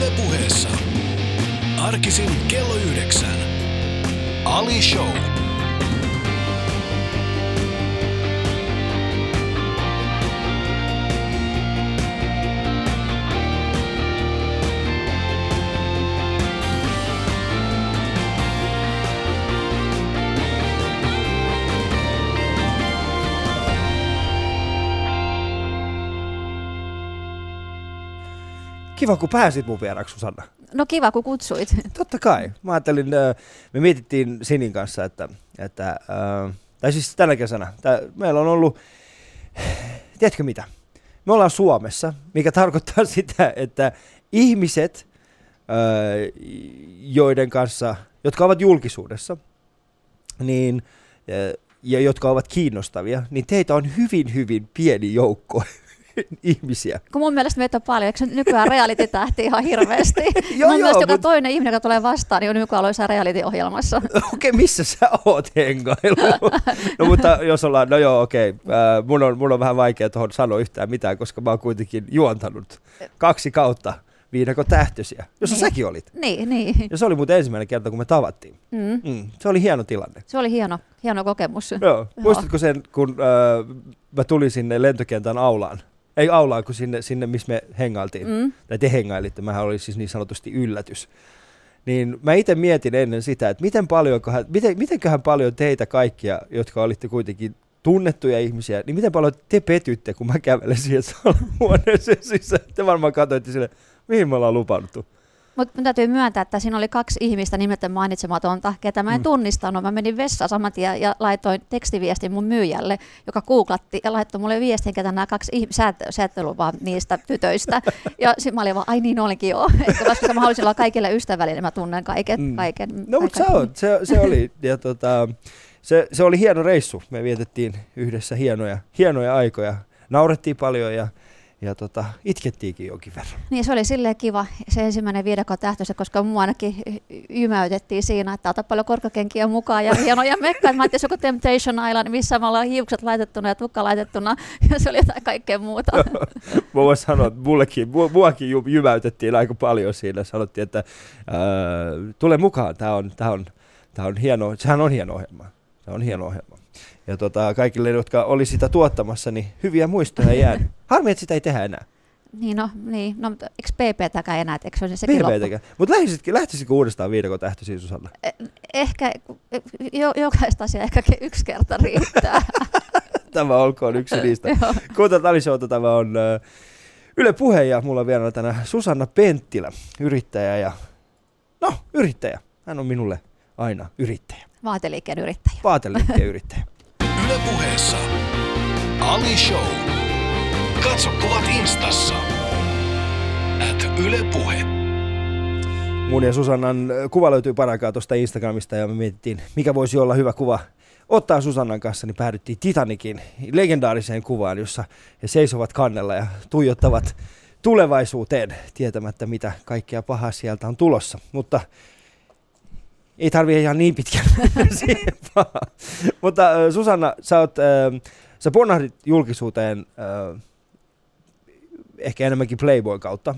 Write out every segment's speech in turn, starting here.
Ylepuheessa arkisin kello yhdeksän. Ali Show. Kiva, kun pääsit mun vieraksi, Susanna. No kiva, kun kutsuit. Totta kai. Mä ajattelin, äh, me mietittiin Sinin kanssa, että, että äh, tai siis tänä kesänä, tää, meillä on ollut, tiedätkö mitä? Me ollaan Suomessa, mikä tarkoittaa sitä, että ihmiset, äh, joiden kanssa, jotka ovat julkisuudessa, niin, ja jotka ovat kiinnostavia, niin teitä on hyvin, hyvin pieni joukko ihmisiä. Kun mun mielestä meitä on paljon, eikö nykyään reality-tähti ihan hirveästi? Joo, mun joo, mielestä joka mut- toinen ihminen, joka tulee vastaan, niin on nykyään ollut jossain reality-ohjelmassa. Okei, okay, missä sä oot hengailu? No mutta jos ollaan, no joo okei, okay. äh, mun, on, mun on vähän vaikea tuohon sanoa yhtään mitään, koska mä oon kuitenkin juontanut kaksi kautta viidakon tähtösiä, jossa Niin. säkin olit. niin, niin. Ja se oli muuten ensimmäinen kerta, kun me tavattiin. Mm. Mm, se oli hieno tilanne. Se oli hieno, hieno kokemus. Joo. Muistatko sen, kun äh, mä tulin sinne lentokentän aulaan? Ei aulaan, kun sinne, sinne missä me hengailtiin. Mm. tai te hengailitte, mähän oli siis niin sanotusti yllätys. Niin mä itse mietin ennen sitä, että miten paljonkohan, miten, mitenköhän paljon teitä kaikkia, jotka olitte kuitenkin tunnettuja ihmisiä, niin miten paljon te petytte, kun mä kävelen siihen huoneeseen sisään. Te varmaan katsoitte sille, mihin me ollaan lupauduttu. Mutta mun täytyy myöntää, että siinä oli kaksi ihmistä nimeltä mainitsematonta, ketä mä en Mm. tunnistanut. Mä menin vessaan saman tien ja laitoin tekstiviestin mun myyjälle, joka googlatti ja laittoi mulle viestin, ketä nämä kaksi ihmistä, sä, et, ollut vaan niistä tytöistä. Ja sitten mä olin vaan, ai niin olinkin joo. Että koska mä halusin olla kaikille ystävällinen, niin mä tunnen kaiken. Mm. kaiken No mutta se, se, se oli, ja tota, se, se oli hieno reissu. Me vietettiin yhdessä hienoja, hienoja aikoja. Naurettiin paljon ja, ja tota, itkettiinkin jonkin verran. Niin se oli silleen kiva se ensimmäinen viidakon tähtössä, koska mua ainakin jymäytettiin siinä, että ota paljon korkokenkiä mukaan ja hienoja mekkoja. Mä ajattelin, joku Temptation Island, missä me ollaan hiukset laitettuna ja tukka laitettuna ja se oli jotain kaikkea muuta. Mä voin sanoa, että mullekin, mu- muakin jy- jymäytettiin aika paljon siinä. Sanottiin, että ää, tule mukaan, tämä on, tää on, tää on hieno, sehän on hieno ohjelma. Se on hieno ohjelma. Ja tota, kaikille, jotka oli sitä tuottamassa, niin hyviä muistoja jäänyt. Harmi, että sitä ei tehdä enää. Niin no, niin. no mutta eikö PPtäkään enää, eikö se olisi sekin loppu? PPtäkään. Mutta lähtisitkö, lähtisitkö uudestaan viidakon tähtöisiin, Susanna? Eh, Ehkä jo, jokaista asiaa ehkä yksi kerta riittää. Tämä olkoon yksi niistä. Joo. Kuuntelut Ali Showta, tämä on Yle Puhe ja mulla on vieraana tänään Susanna Penttilä, yrittäjä ja no, yrittäjä. Hän on minulle aina yrittäjä. Vaateliikkeen yrittäjä. Vaateliikkeen yrittäjä. Ylepuheessa Ali Show. Katso kuvat instassa. At Yle Puhe. Mun ja Susannan kuva löytyy paraikaa tuosta Instagramista ja me mietittiin, mikä voisi olla hyvä kuva ottaa Susannan kanssa, niin päädyttiin Titanikin legendaariseen kuvaan, jossa he seisovat kannella ja tuijottavat tulevaisuuteen tietämättä, mitä kaikkea pahaa sieltä on tulossa. Mutta ei tarvi ihan niin pitkään. Mutta Susanna, sä, oot, äh, sä ponnahdit julkisuuteen äh, ehkä enemmänkin Playboy kautta.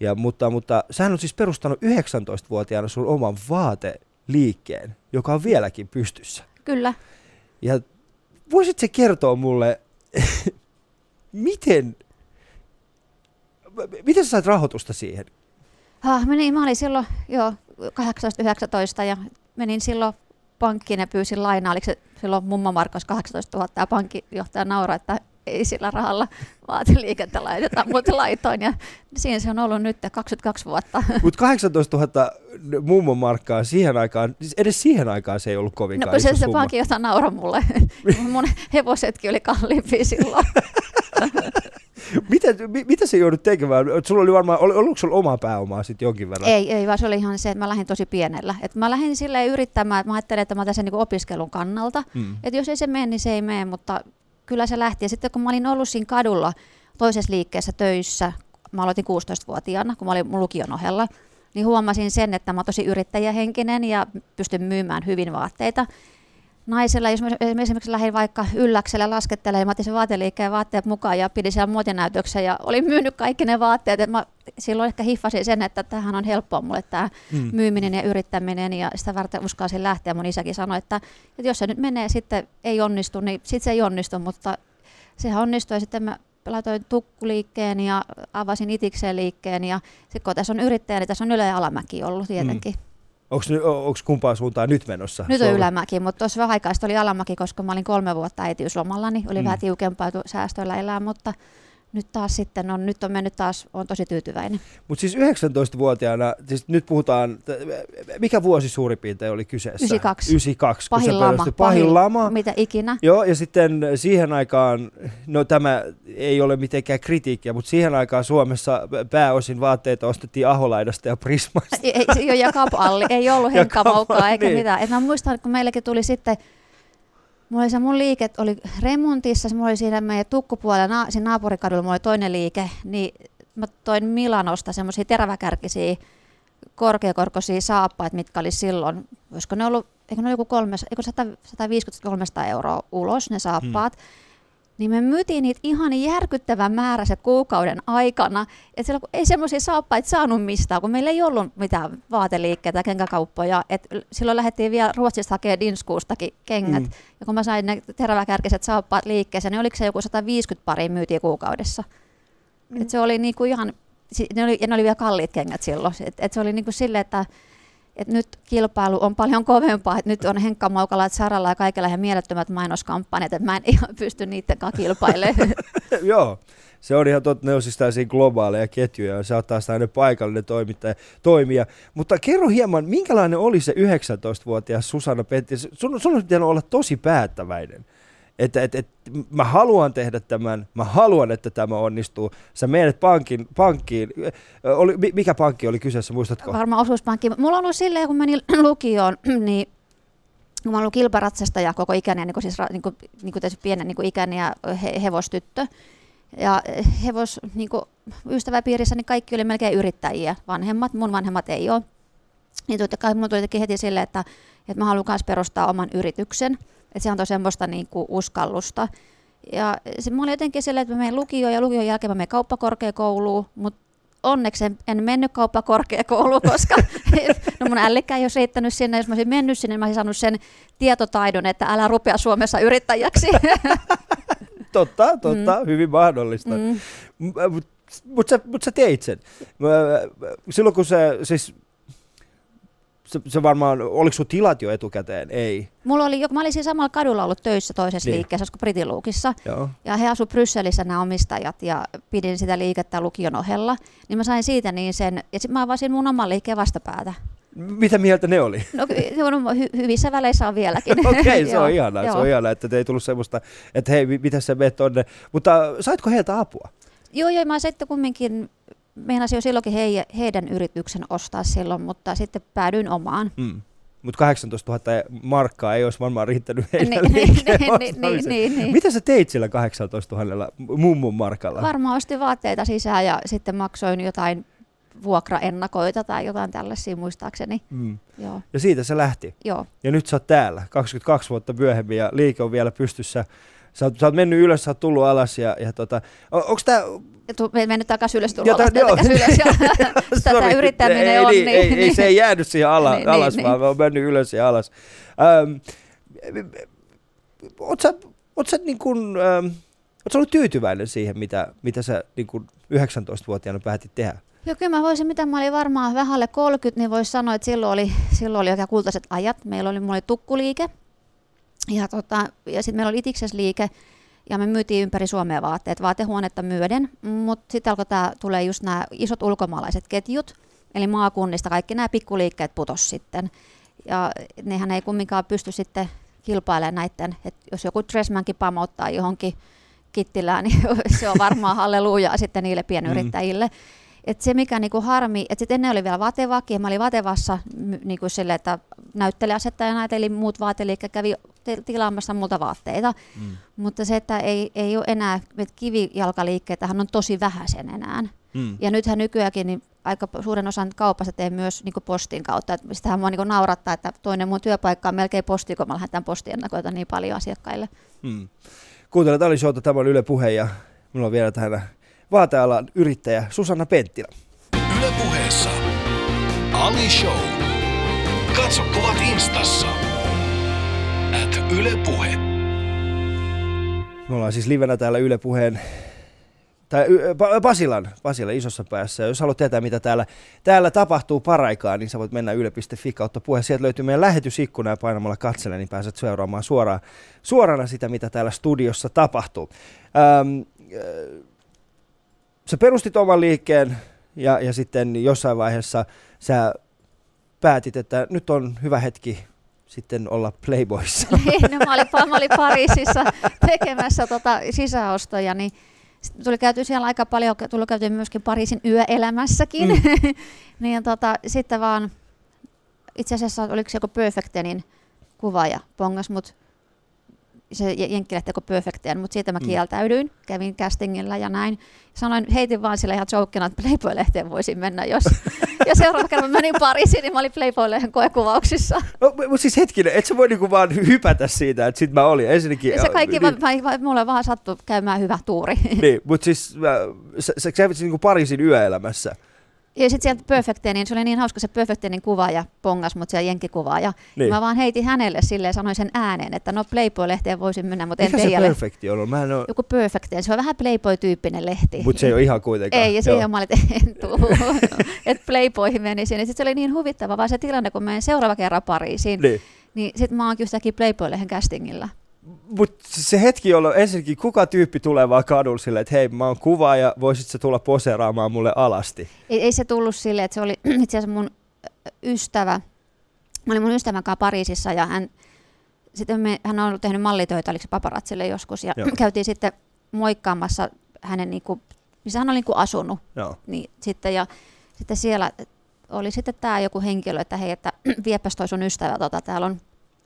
Ja, mutta, mutta sähän on siis perustanut 19-vuotiaana sun oman vaateliikkeen, joka on vieläkin pystyssä. Kyllä. Ja voisit se kertoa mulle, miten, miten sä sait rahoitusta siihen? Ah, menin, mä olin silloin jo 18-19 ja menin silloin pankkiin ja pyysin lainaa. Oliko se silloin mummo Markos 18 000 ja pankkijohtaja nauraa, että ei sillä rahalla vaateliikettä laiteta, mutta laitoin. Ja siinä se on ollut nyt 22 vuotta. Mutta 18 000 mummon markkaa siihen aikaan, siis edes siihen aikaan se ei ollut No kovinkaan kun se, se summa. pankkijohtaja nauroi mulle. Mun hevosetkin oli kalliimpia silloin. Mitä, mi, mitä se joudut tekemään? Sulla oli varmaan, ol- oliko sulla omaa pääomaa sitten jonkin verran? Ei, ei, vaan se oli ihan se, että mä lähdin tosi pienellä. Et mä lähdin silleen yrittämään, että mä ajattelin, että mä otan sen niin opiskelun kannalta. Mm. Että jos ei se mene, niin se ei mene, mutta kyllä se lähti. Ja sitten kun mä olin ollut siinä kadulla toisessa liikkeessä töissä, mä aloitin 16-vuotiaana, kun mä olin mun lukion ohella, niin huomasin sen, että mä oon tosi yrittäjähenkinen ja pystyn myymään hyvin vaatteita. Naisella, jos mä esimerkiksi lähdin vaikka ylläkselle laskettelemaan, mä otin sen vaateliikkeen vaatteet mukaan ja pidin siellä muotinäytöksen ja olin myynyt kaikki ne vaatteet. että mä silloin ehkä hiffasin sen, että tähän on helppoa mulle tämä mm. myyminen ja yrittäminen ja sitä varten uskalsin lähteä. Mun isäkin sanoi, että, että jos se nyt menee sitten ei onnistu, niin sitten se ei onnistu, mutta sehän onnistui ja sitten mä laitoin tukkuliikkeen ja avasin itikseen liikkeen ja sitten kun tässä on yrittäjä, niin tässä on ylä- ja alamäki ollut tietenkin. Mm. Onko kumpaan suuntaan nyt menossa? Nyt on ylämäki, mutta tuossa vähän aikaa oli alamäki, koska mä olin kolme vuotta äitiyslomalla, niin oli mm. vähän tiukempaa säästöillä elää, mutta nyt taas sitten on, nyt on mennyt taas, on tosi tyytyväinen. Mutta siis 19-vuotiaana, siis nyt puhutaan, mikä vuosi suurin piirtein oli kyseessä? 92. 92. Pahin lama. Pahin, pahin lama. Mitä ikinä. Joo, ja sitten siihen aikaan, no tämä ei ole mitenkään kritiikkiä, mutta siihen aikaan Suomessa pääosin vaatteita ostettiin Aholaidasta ja Prismasta. Joo, ja Kapalli. Ei ollut henkkamoukkaa eikä niin. mitään. Et mä muistan, kun meillekin tuli sitten Mulla oli se mun liike oli remontissa, mulla oli siinä meidän tukkupuolella, siinä naapurikadulla mulla oli toinen liike, niin mä toin Milanosta semmoisia teräväkärkisiä korkeakorkoisia saappaita, mitkä oli silloin, olisiko ne ollut, eikö ne ollut joku kolmes, eikö 150-300 euroa ulos ne saappaat. Hmm niin me myytiin niitä ihan järkyttävän määrä se kuukauden aikana. Et silloin, ei semmoisia saappaita saanut mistään, kun meillä ei ollut mitään vaateliikkeitä, kenkäkauppoja. Et silloin lähdettiin vielä Ruotsista hakemaan Dinskuustakin kengät. Mm. Ja kun mä sain ne teräväkärkiset saappaat liikkeeseen, niin oliko se joku 150 pari myytiin kuukaudessa. Mm. Et se oli niinku ihan, ne oli, ja ne oli vielä kalliit kengät silloin. Et, et se oli niinku silleen, että että nyt kilpailu on paljon kovempaa, että nyt on Henkka Maukala, että Saralla ja kaikilla ihan mielettömät mainoskampanjat, että mä en ihan pysty niiden kanssa kilpailemaan. Joo, se on ihan totta, ne on siis tällaisia globaaleja ketjuja, ja taas tämmöinen paikallinen toimittaja, toimija. Mutta kerro hieman, minkälainen oli se 19-vuotias Susanna Pentti? Sun, sun olisi olla tosi päättäväinen että et, et, mä haluan tehdä tämän, mä haluan, että tämä onnistuu. Sä menet pankin, pankkiin. Oli, mikä pankki oli kyseessä, muistatko? Varmaan osuuspankki. Mulla on ollut silleen, kun menin lukioon, niin kun mä ollut kilparatsastaja koko ikäni, niin kuin siis niin kuin, niin kuin pienen niin kuin ikäni ja he, hevostyttö. Ja hevos, niin kuin ystäväpiirissä, niin kaikki oli melkein yrittäjiä. Vanhemmat, mun vanhemmat ei ole. Niin totta kai tuli heti silleen, että, että mä haluan myös perustaa oman yrityksen. Että se antoi semmoista niin kuin uskallusta. Ja se, mä olin jotenkin silleen, että mä menen lukioon ja lukion jälkeen mä menen kauppakorkeakouluun, mutta onneksi en, en mennyt kauppakorkeakouluun, koska no mun ällikkä ei olisi riittänyt sinne. Jos mä olisin mennyt sinne, niin mä olisin saanut sen tietotaidon, että älä rupea Suomessa yrittäjäksi. totta, totta, mm. hyvin mahdollista. Mm. Mutta mut sä, mut sä teit sen. Silloin kun se, siis se, se varmaan, oliko sun tilat jo etukäteen? Ei. Mulla oli, mä olin siinä samalla kadulla ollut töissä toisessa niin. liikkeessä, kuin Britiluukissa. Joo. Ja he asuivat Brysselissä nämä omistajat ja pidin sitä liikettä lukion ohella. Niin mä sain siitä niin sen, ja sitten mä avasin mun oman liikkeen vastapäätä. Mitä mieltä ne oli? No hy- hyvissä väleissä on vieläkin. Okei, okay, se on ihanaa, se on ihanaa, että te ei tullut semmoista, että hei, mitä sä menet tonne. Mutta saitko heiltä apua? Joo, joo, mä sitten kumminkin meinasin jo silloinkin he, heidän yrityksen ostaa silloin, mutta sitten päädyin omaan. Mm. Mutta 18 000 markkaa ei olisi varmaan riittänyt heidän niin, niin, niin, niin, niin, niin. Mitä sä teit sillä 18 000 mummun markalla? Varmaan ostin vaatteita sisään ja sitten maksoin jotain vuokraennakoita tai jotain tällaisia muistaakseni. Mm. Joo. Ja siitä se lähti. Joo. Ja nyt sä oot täällä 22 vuotta myöhemmin ja liike on vielä pystyssä. Sä oot, sä oot mennyt ylös, sä oot tullut alas ja, ja tota, on, onko tämä me mennyt takaisin ylös, alas, joo. ylös. Ja tätä yrittäminen ei, on. Niin, ei, niin, ei, se ei jäänyt siihen ala, niin, alas, niin, vaan niin. on mennyt ylös ja alas. Ähm, oot sä, oot sä niin ähm, oot sä ollut tyytyväinen siihen, mitä, mitä sä niin kuin 19-vuotiaana päätit tehdä? Joo, kyllä mä voisin, mitä mä olin varmaan vähälle 30, niin voisi sanoa, että silloin oli, silloin oli oikein kultaiset ajat. Meillä oli, mulla oli tukkuliike ja, tota, ja sitten meillä oli itiksesliike ja me myytiin ympäri Suomea vaatteet, vaatehuonetta myöden, mutta sitten alkoi tää, tulee just nämä isot ulkomaalaiset ketjut, eli maakunnista kaikki nämä pikkuliikkeet putos sitten. Ja nehän ei kumminkaan pysty sitten kilpailemaan näiden, että jos joku Dressmankin pamottaa johonkin kittilään, niin se on varmaan halleluja sitten niille pienyrittäjille. Mm. Et se mikä niinku harmi, että sitten ennen oli vielä vatevaki, mä olin vatevassa niinku sille, että näyttelijäasettajana, eli muut vaateliikkeet kävi tilaamassa multa vaatteita. Mm. Mutta se, että ei, ei ole enää, että kivijalkaliikkeitä on tosi vähäisen enää. Mm. Ja nythän nykyäänkin niin aika suuren osan kaupasta teen myös niin postin kautta. Et sitähän mua niin naurattaa, että toinen mun työpaikka on melkein posti, kun mä lähetän postiennakoita niin paljon asiakkaille. Hmm. Kuuntelet Ali Showta, tämä on Yle Puhe ja minulla on vielä tähän vaatealan yrittäjä Susanna Penttilä. Yle Puheessa Ali Show. Katso kuvat instassa. At Yle Puhe. Me ollaan siis livenä täällä Yle Puheen tai Pasilan, Pasilan isossa päässä. Jos haluat tietää, mitä täällä, täällä tapahtuu paraikaa, niin sä voit mennä yle.fi kautta puhe. Sieltä löytyy meidän lähetysikkuna ja painamalla katsele, niin pääset seuraamaan suoraan, suorana sitä, mitä täällä studiossa tapahtuu. Ähm, sä perustit oman liikkeen ja, ja sitten jossain vaiheessa sä päätit, että nyt on hyvä hetki sitten olla Playboyssa. Niin, no, mä, olin, mä olin Pariisissa tekemässä tota sisäostoja, niin tuli käyty siellä aika paljon, tuli käyty myöskin Pariisin yöelämässäkin. Mm. niin tota, sitten vaan, itse asiassa oliko se joku Perfectenin kuva ja pongas mut se jenkkilehti kuin Perfectian, mutta siitä mä mm. kieltäydyin, kävin castingilla ja näin. Sanoin, heitin vaan sille ihan jokena, että Playboy-lehteen voisin mennä, jos... ja seuraava kerran mä menin Pariisiin, niin mä olin Playboy-lehden koekuvauksissa. No, mutta siis hetkinen, et sä voi niinku vaan hypätä siitä, että sit mä olin ensinnäkin... Se kaikki, niin. mä, mä, mulle vaan sattu käymään hyvä tuuri. niin, mutta siis sä, sä kävit niinku Pariisin yöelämässä. Ja sitten sieltä Perfecteen, niin se oli niin hauska se Perfectenin kuva ja pongas mut siellä jenkkikuvaa. Ja niin. mä vaan heitin hänelle silleen sanoin sen ääneen, että no Playboy-lehteen voisin mennä, mutta en Mikä se Perfecti on? Mä en ole... Joku Perfecteen, se on vähän Playboy-tyyppinen lehti. Mutta se ei ole ihan kuitenkaan. Ei, ja siihen mä olin, että en tuu. että Playboyhin menisin. Ja sitten se oli niin huvittava vaan se tilanne, kun menen seuraava kerran Pariisiin. Niin. Niin sitten mä oonkin yhtäkkiä Playboy-lehen castingilla. Mutta se hetki, jolloin ensinnäkin kuka tyyppi tulee vaan kadulla silleen, että hei mä oon kuva ja voisit sä tulla poseeraamaan mulle alasti? Ei, ei se tullut silleen, että se oli itse asiassa mun ystävä, mä olin mun ystävän kanssa Pariisissa ja hän, sitten me, hän on ollut tehnyt mallitöitä, oliko se paparatsille joskus, ja Joo. käytiin sitten moikkaamassa hänen, niin kuin, missä hän oli niin kuin asunut. Joo. Niin, sitten, ja sitten siellä oli sitten tämä joku henkilö, että hei, että viepäs toi sun ystävä, tota, täällä on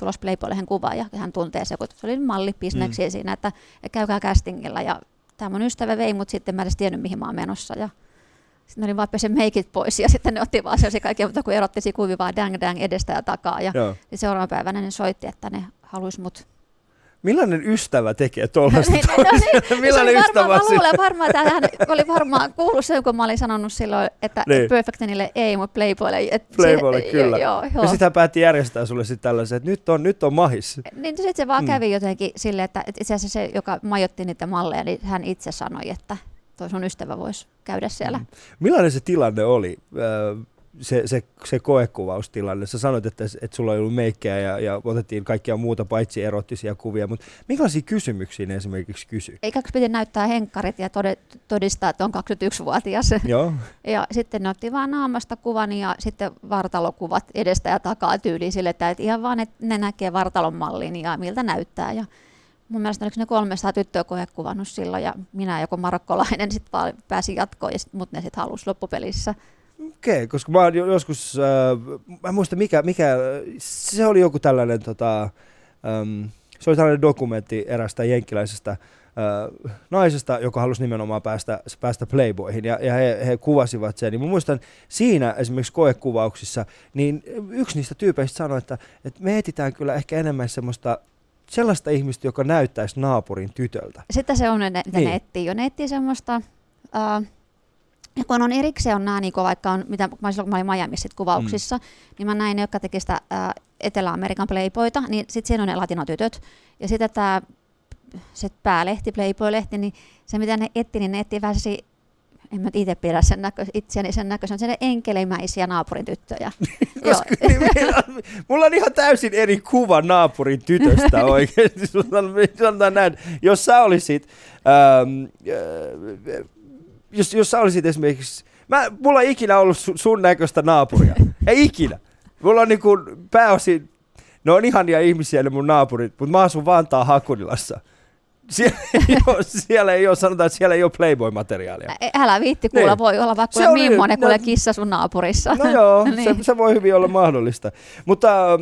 tulos Playboylehen kuva ja hän tuntee se, kun se oli mallipisneksiä mm. siinä, että käykää castingilla. Ja tämä mun ystävä vei mut sitten mä en edes tiennyt mihin mä oon menossa. Ja sitten oli vaan pesen meikit pois ja sitten ne otti vaan sellaisia kaikkea, mutta kun erotti kuvia vaan dang dang edestä ja takaa. Ja seuraavana päivänä ne soitti, että ne halusi mut Millainen ystävä tekee tuollaista? no, niin, Millainen varmaan, ystävä? Mä luulen varmaan, että hän oli varmaan kuullut sen, kun mä olin sanonut silloin, että niin. Perfectenille ei, mutta Playboylle. Et Playboylle se, kyllä. Joo, joo. Ja sitten hän päätti järjestää sulle sitten tällaisen, että nyt on, nyt on mahis. Niin sitten se vaan mm. kävi jotenkin silleen, että itse asiassa se, joka majoitti niitä malleja, niin hän itse sanoi, että toi sun ystävä voisi käydä siellä. Mm. Millainen se tilanne oli? Se, se, se koekuvaustilanne. Sä sanoit, että, että sulla ei ollut meikkejä ja, ja otettiin kaikkia muuta paitsi erottisia kuvia, mutta minkälaisia kysymyksiä ne esimerkiksi kysy? Eikä piti näyttää henkkarit ja todistaa, että on 21-vuotias. Joo. Ja sitten ne otti vaan naamasta kuvan ja sitten vartalokuvat edestä ja takaa tyyliin sille, että ihan vaan että ne näkee vartalon mallin ja miltä näyttää. Ja mun mielestä oliko ne 300 tyttöä koekuvannut silloin ja minä joku marokkolainen sitten vaan pääsin jatkoon, ja sit, mutta ne sitten halusi loppupelissä Okei, okay, koska mä oon joskus, äh, mä en muista mikä, mikä, se oli joku tällainen, tota, ähm, se oli tällainen dokumentti erästä jenkkiläisestä äh, naisesta, joka halusi nimenomaan päästä, päästä Playboyhin, ja, ja he, he kuvasivat sen. Niin mä muistan siinä esimerkiksi koekuvauksissa, niin yksi niistä tyypeistä sanoi, että, että me etsitään kyllä ehkä enemmän semmoista sellaista ihmistä, joka näyttäisi naapurin tytöltä. Sitten se on, ne, niin. ne etsii jo. Ne etsii semmoista... Uh, ja kun on erikseen on nämä, niin vaikka on, mitä mä silloin kun mä olin Miami sit kuvauksissa, mm. niin mä näin ne, jotka teki sitä ää, Etelä-Amerikan playboyta, niin sitten siinä on ne latinotytöt. Ja sitten tämä se päälehti, Playboy-lehti, niin se mitä ne etti, niin ne etti vähän en mä itse pidä sen näkö, itseäni sen näköisen, on enkelemäisiä naapurin tyttöjä. Koska, niin, mulla on ihan täysin eri kuva naapurin tytöstä oikeasti. Sanotaan näin, jos sä olisit ähm, äh, jos, jos sä olisit esimerkiksi, mä, mulla ei ikinä ollut su, sun näköistä naapuria. ei ikinä. Mulla on niinku pääosin, ne on ihania ihmisiä ne mun naapurit, mutta mä asun Vantaa Hakunilassa. Siellä ei, ole, siellä ei ole, sanotaan, että siellä ei ole Playboy-materiaalia. Älä viitti kuulla, niin. voi olla vaikka millainen kuule kissa sun naapurissa. No joo, niin. se, se voi hyvin olla mahdollista. Mutta äh,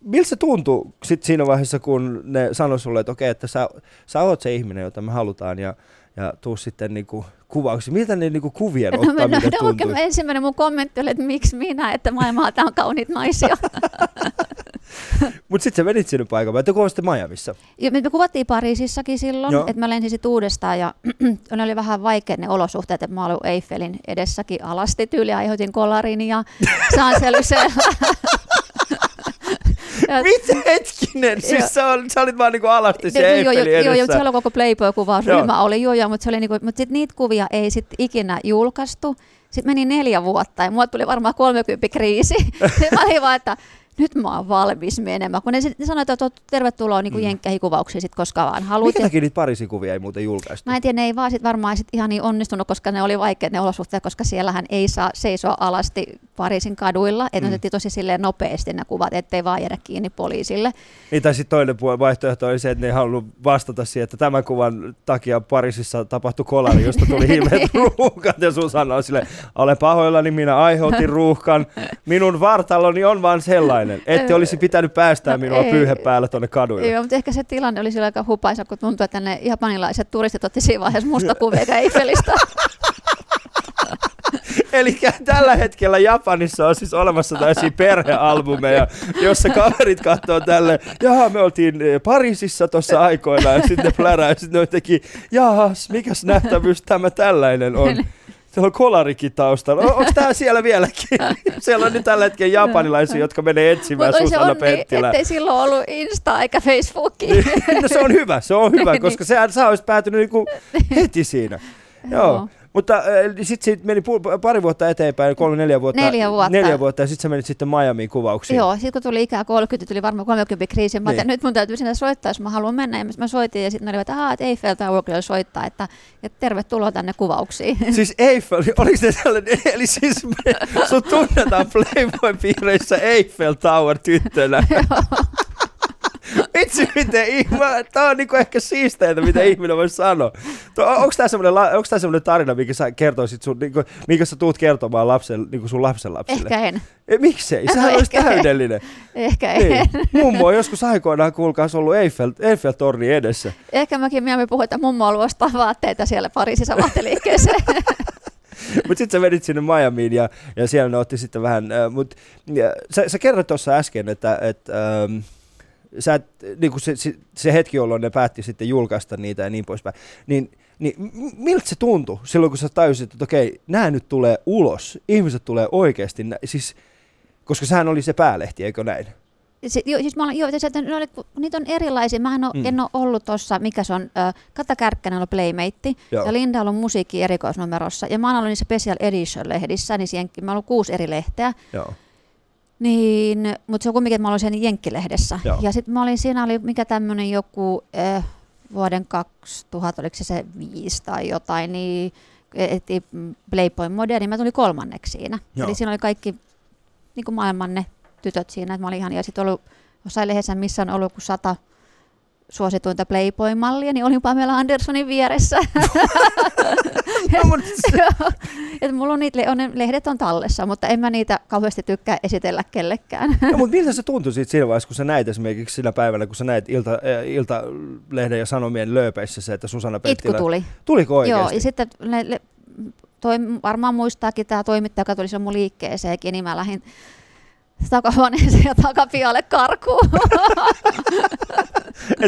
miltä se tuntui sit siinä vaiheessa, kun ne sanoi sulle, että okei, että sä, sä oot se ihminen, jota me halutaan, ja ja tuu sitten niinku kuvauksia. Miltä ne niinku kuvien No, ottaminen no, tuntui? no, ensimmäinen mun kommentti oli, että miksi minä, että maailmaa on kauniit naisia. Mutta sitten sä menit sinne paikalle, että kuvasitte Miamiissa. Ja me, kuvattiin Pariisissakin silloin, että mä lensin sit uudestaan ja ne oli vähän vaikeat ne olosuhteet, että mä olin Eiffelin edessäkin alasti tyyli, aiheutin kolarin ja Sanselusella. Ja- Mitä hetkinen? Joo. Siis sä, ol, sä olit vaan niinku alasti Joo, joo, joo, Eiffelin joo, joo, edessä. siellä on koko Playboy-kuvausryhmä Joo. oli, joo, joo, mutta, se oli niinku, mutta sit niitä kuvia ei sit ikinä julkaistu. Sitten meni neljä vuotta ja mulla tuli varmaan 30 kriisi. Sitten mä olin vaan, että nyt mä oon valmis menemään. Kun ne, ne sanoivat, että tervetuloa niin Mm. jenkkeihin kuvauksiin sit koska vaan haluat. Minkä Ja- takia niitä Pariisin kuvia ei muuten julkaistu? Mä en tiedä, ne ei vaan sit varmaan sit ihan niin onnistunut, koska ne oli vaikeat ne olosuhteet, koska siellähän ei saa seisoa alasti Pariisin kaduilla. Että Mm. otettiin tosi silleen nopeasti ne kuvat, ettei vaan jäädä kiinni poliisille. Niin, tai sitten toinen vaihtoehto oli se, että ne ei halunnut vastata siihen, että tämän kuvan takia Pariisissa tapahtui kolari, josta tuli himmeet ruuhkat. Ja sun sanoi sille, olen pahoillani, minä aiheutin ruuhkan. Minun vartaloni on vaan sellainen, että olisi pitänyt päästää minua ei. pyyhe päällä tuonne kaduille. Joo, mutta ehkä se tilanne oli sillä aika hupaisa, kun tuntui, että ne japanilaiset turistit otti siinä vaiheessa musta kuvia eikä Eiffelistä. Eli tällä hetkellä Japanissa on siis olemassa tällaisia perhealbumeja, jossa kaverit katsoo tälle, jaha me oltiin eh, Pariisissa tuossa aikoina ja sitten ne plärää ja sitten ne teki, jahas, mikäs nähtävyys tämä tällainen on. Siellä on kolarikin taustalla. Onko tämä siellä vieläkin? Siellä on nyt tällä hetkellä japanilaisia, jotka menee etsimään Mutta se Susanna onni, Penttilää. ettei silloin ollut Insta eikä Facebookia. Niin, no se on hyvä, se on hyvä, Niin. koska sehän sä olisit päätynyt niinku heti siinä. Joo. Mutta sitten siitä meni pari vuotta eteenpäin, kolme, neljä vuotta. Neljä vuotta. Neljä vuotta ja sitten sä menit sitten Miamiin kuvauksiin. Joo, sitten kun tuli ikää 30, tuli varmaan 30 kriisi. Mä Niin. nyt mun täytyy sinne soittaa, jos mä haluan mennä. Ja mä soitin ja sitten olivat, että, "Aah, että Eiffel Tower kyllä soittaa, että, että tervetuloa tänne kuvauksiin. Siis Eiffel, oliko se tällainen, eli siis me, sut tunnetaan Playboy-piireissä Eiffel Tower tyttönä. Itse miten ihme, tää on niinku ehkä siisteintä, mitä ihminen voi sanoa. To, onko tää semmoinen, la- onks tää semmoinen tarina, minkä sä kertoisit sun, niinku, minkä sä tuut kertomaan lapsen, niinku sun lapsen lapsille? Ehkä en. E, miksei? No Sehän olisi ehkä en. täydellinen. Ehkä en. Niin. Mummo on joskus aikoinaan kuulkaas ollut Eiffel, Eiffel-torni edessä. Ehkä mäkin mieluummin puhuin, että mummo on ostaa vaatteita siellä Pariisissa vaatteliikkeeseen. Mutta sitten sä vedit sinne Miamiin ja, ja siellä ne otti sitten vähän, äh, mutta sä, sä kerroit tuossa äsken, että et, ähm, sä et, niinku se, se, se hetki, jolloin ne päätti sitten julkaista niitä ja niin poispäin, niin, niin miltä se tuntui silloin, kun sä tajusit, että okei, nämä nyt tulee ulos, ihmiset tulee oikeasti, nä- siis, koska sehän oli se päälehti, eikö näin? Si- joo, siis mä olen, siis, että ne oli, kun niitä on erilaisia. Mä en ole, Mm. en ole ollut tuossa, mikä se on, äh, Kata Kärkkänen on Playmate, Joo. ja Linda on ollut musiikki erikoisnumerossa, ja mä oon ollut niissä Special Edition-lehdissä, niin siihen, mä oon ollut kuusi eri lehteä, Joo. Niin, mutta se on kumminkin, että mä olin siinä Jenkkilehdessä. Joo. Ja sitten mä olin, siinä oli mikä tämmöinen joku äh, vuoden 2000, oliko se se viisi tai jotain, niin etti Playboy Modern, niin mä tulin kolmanneksi siinä. Joo. Eli siinä oli kaikki niin kuin maailman ne tytöt siinä, että mä olin ihan, ja sitten ollut jossain lehdessä, missä on ollut joku sata suosituinta Playboy-mallia, niin olin Pamela Andersonin vieressä. Joo. Et mulla on niitä, on, ne lehdet on tallessa, mutta en mä niitä kauheasti tykkää esitellä kellekään. no, mutta miltä se tuntui siitä siinä vaiheessa, kun sä näit esimerkiksi sinä päivänä, kun sä näit Ilta, äh, Iltalehden ja Sanomien lööpeissä se, että Susanna Itku Penttilä... tuli. Tuliko oikeasti? Joo, ja sitten ne, le, toi, varmaan muistaakin tämä toimittaja, joka tuli silloin mun liikkeeseenkin, niin mä lähdin takahuoneeseen ja takapialle karkuun.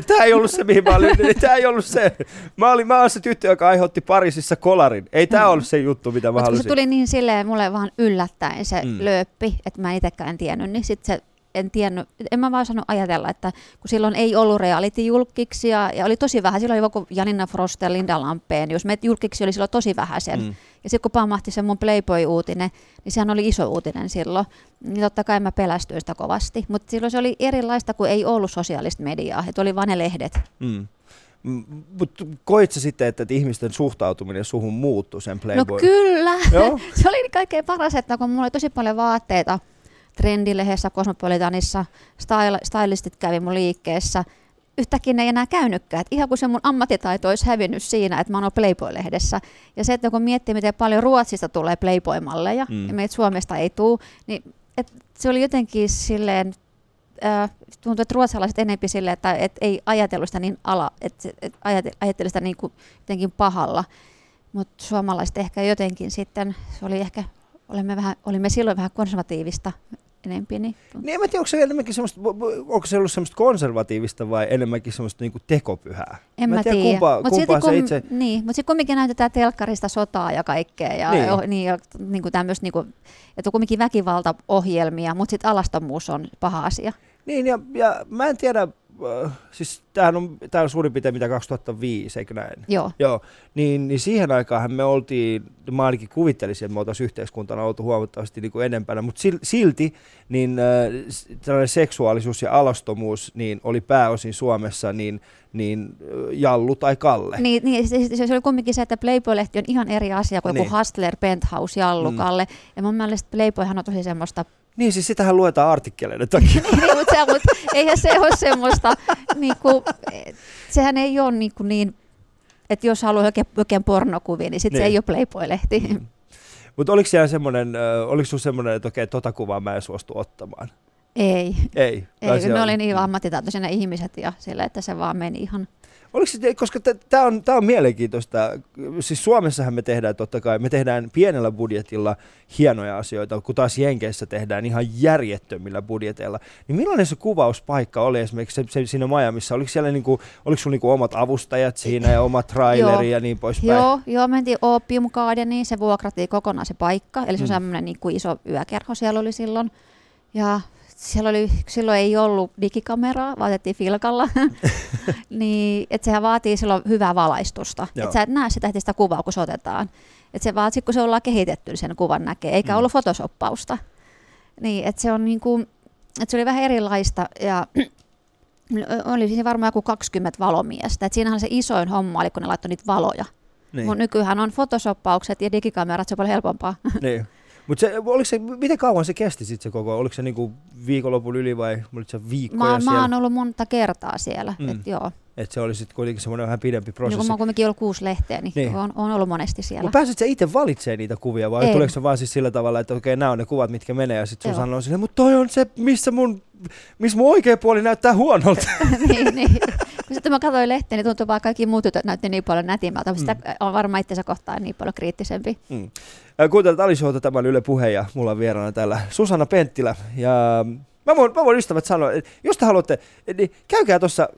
Tämä ei ollut se, mihin mä olin. Tämä ei ollut se. Mä olin, mä olin se tyttö, joka aiheutti Pariisissa kolarin. Ei tämä Mm. ollut se juttu, mitä mä Mutta kun se halusin. tuli niin silleen mulle vaan yllättäen se Mm. lööppi, että mä itsekään en tiennyt, niin sitten se en tiennyt, en mä vaan saanut ajatella, että kun silloin ei ollut reality-julkiksi ja, ja oli tosi vähän, silloin oli joku Janina Frost ja Linda Lampeen, jos meitä julkiksi oli silloin tosi vähän sen. Mm. Mm. Ja sitten kun pamahti se mun Playboy-uutinen, niin sehän oli iso uutinen silloin, niin totta kai mä pelästyin sitä kovasti. Mutta silloin se oli erilaista, kun ei ollut sosiaalista mediaa, että oli vain ne lehdet. Mm. Mutta koit sä sitten, että, että ihmisten suhtautuminen suhun muuttui sen Playboy? No kyllä, Joo? se oli kaikkein paras, että kun mulla oli tosi paljon vaatteita Trendilehdessä, Cosmopolitanissa, style, stylistit kävi mun liikkeessä, yhtäkkiä ne ei enää käynytkään. Et ihan kun se mun ammattitaito olisi hävinnyt siinä, että mä oon Playboy-lehdessä. Ja se, että kun miettii, miten paljon Ruotsista tulee Playboy-malleja, Mm. ja meitä Suomesta ei tule, niin et se oli jotenkin silleen äh, tuntuu, että ruotsalaiset enempi sille, että et ei ajatellut sitä niin ala, että et ajattelu sitä niin kuin jotenkin pahalla. Mutta suomalaiset ehkä jotenkin sitten, se oli ehkä, olemme, vähän, olimme silloin vähän konservatiivista enempi. Niin, niin en mä tiedä, onko se enemmänkin semmoista, onko se ollut semmoista konservatiivista vai enemmänkin semmoista niinku tekopyhää? En mä, mä tiedä. Kumpa, mut kumpaa kum, itse... Niin, mutta sitten kumminkin näytetään telkkarista sotaa ja kaikkea. Ja, Niin. niin. niin, ja niin kuin tämmöistä, niin kuin, että on kumminkin väkivaltaohjelmia, mutta sitten alastomuus on paha asia. Niin, ja, ja mä en tiedä, siis tämähän on, tää on suurin piirtein mitä 2005, eikö näin? Joo. Joo, niin, niin siihen aikaan me oltiin, mä ainakin kuvittelisin, että me oltaisiin yhteiskuntana oltu huomattavasti niin kuin enempänä, mutta silti niin äh, tällainen seksuaalisuus ja alastomuus niin oli pääosin Suomessa niin, niin äh, Jallu tai Kalle. Niin, niin se, se, oli kumminkin se, että Playboy-lehti on ihan eri asia kuin Niin. joku Hustler, Penthouse, Jallukalle. Mm. Ja mun mielestä Playboyhan on tosi semmoista, Niin, siis sitähän luetaan artikkeleiden takia. niin, mutta, se, mutta eihän se ole semmoista, niin kuin, sehän ei ole niin, kuin niin että jos haluaa oikein, oikein pornokuvia, niin sitten Niin. se ei ole Playboy-lehti. Mm. Mutta oliko siellä semmoinen, oliko sinulla semmoinen, että okei, tota kuvaa mä en suostu ottamaan? Ei, Ei. Ei ne oli niin ammattitaitoisia ne ihmiset ja sillä, että se vaan meni ihan... Oliko se, koska tämä on, tää on mielenkiintoista, siis Suomessahan me tehdään totta kai, me tehdään pienellä budjetilla hienoja asioita, kun taas Jenkeissä tehdään ihan järjettömillä budjeteilla. Niin millainen se kuvauspaikka oli esimerkiksi se, se siinä Miamiissa? Oliko siellä niinku, oliko sulla niinku omat avustajat siinä ja oma traileri ja niin poispäin? Joo, joo, mentiin Opium Gardeniin, se vuokrattiin kokonaan se paikka, eli se on Mm. semmoinen niin kuin iso yökerho siellä oli silloin. Ja siellä oli, silloin ei ollut digikameraa, vaan otettiin filkalla. niin, että sehän vaatii silloin hyvää valaistusta. Että sä et näe sitä, heti sitä kuvaa, kun se otetaan. Että se vaatii, kun se ollaan kehitetty, niin sen kuvan näkee, eikä Mm. ollut photoshoppausta. Niin, että se on niin kuin, että se oli vähän erilaista ja oli siinä varmaan joku 20 valomiestä. Et siinähän se isoin homma oli, kun ne laittoi niitä valoja. Niin. Niin. Nykyään on photoshoppaukset ja digikamerat, se on paljon helpompaa. niin. Mutta se, oliko se, miten kauan se kesti sitten se koko? Oliko se niinku viikonlopun yli vai oliko se viikkoja Mä, siellä? mä oon ollut monta kertaa siellä. Mm. Et joo. Että se oli sitten kuitenkin semmoinen vähän pidempi Niin kun prosessi. mä oon kuitenkin ollut kuusi lehteä, niin, Niin. On, on, ollut monesti siellä. Mutta pääsit sä itse valitsemaan niitä kuvia vai En. tuleeko se vaan siis sillä tavalla, että okei, nämä on ne kuvat, mitkä menee ja sitten sun sanoo silleen, mutta toi on se, missä mun, missä mun oikea puoli näyttää huonolta. niin, niin. Kun sitten mä katsoin lehteä, niin tuntuu vaan kaikki muut tytöt näytti niin paljon nätimmältä. mutta Mm. Sitä on varmaan itsensä kohtaan niin paljon kriittisempi. Mm. Kuuntelet Ali Showta, tämä on Yle Puhe ja mulla on vieraana täällä Susanna Penttilä. Ja mä voin, mä voin ystävät sanoa, että jos te haluatte, niin käykää tuossa,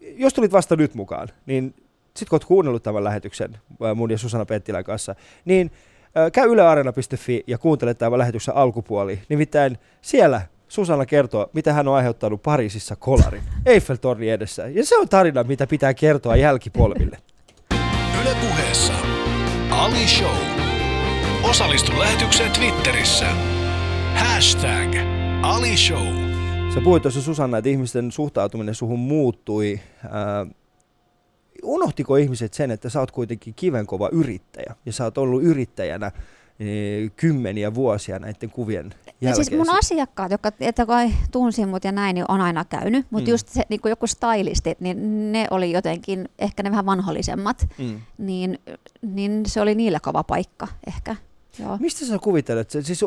jos tulit vasta nyt mukaan, niin sit kun oot kuunnellut tämän lähetyksen äh, mun ja Susanna Penttilän kanssa, niin käy ylearena.fi ja kuuntele tämän lähetyksen alkupuoli. Nimittäin siellä Susanna kertoo, mitä hän on aiheuttanut Pariisissa kolarin Eiffeltorni edessä. Ja se on tarina, mitä pitää kertoa jälkipolville. Yle puheessa Ali Show. Osallistu lähetykseen Twitterissä. Hashtag Ali Show. Sä puhuit tuossa Susanna, että ihmisten suhtautuminen suhun muuttui. Ää, unohtiko ihmiset sen, että sä oot kuitenkin kivenkova yrittäjä ja sä oot ollut yrittäjänä eh, kymmeniä vuosia näiden kuvien jälkeen? siis mun asiakkaat, jotka että kai tunsi mut ja näin, niin on aina käynyt. Mutta Mm. just se, niin joku stylistit, niin ne oli jotenkin, ehkä ne vähän vanhollisemmat, mm. niin, niin se oli niillä kova paikka ehkä. Joo. Mistä sä kuvittelet? Siis,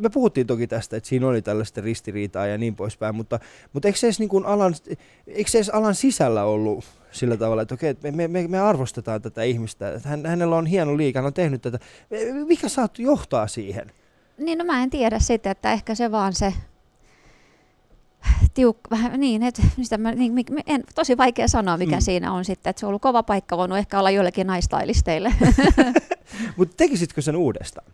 me- puhuttiin toki tästä, että siinä oli tällaista ristiriitaa ja niin poispäin, mutta, mutta eikö, se edes niin kuin alan, eikö se edes alan sisällä ollut sillä tavalla, että okei, me, me, me arvostetaan tätä ihmistä, että hän, hänellä on hieno liike, hän on tehnyt tätä. Mikä saat johtaa siihen? Niin no mä en tiedä sitten, että ehkä se vaan se tiukka, vähän niin, että sitä mä, niin, en, tosi vaikea sanoa, mikä Mm. mm. siinä on sitten, että se on ollut kova paikka, voinut ehkä olla joillekin naistylisteille. Mutta tekisitkö sen uudestaan?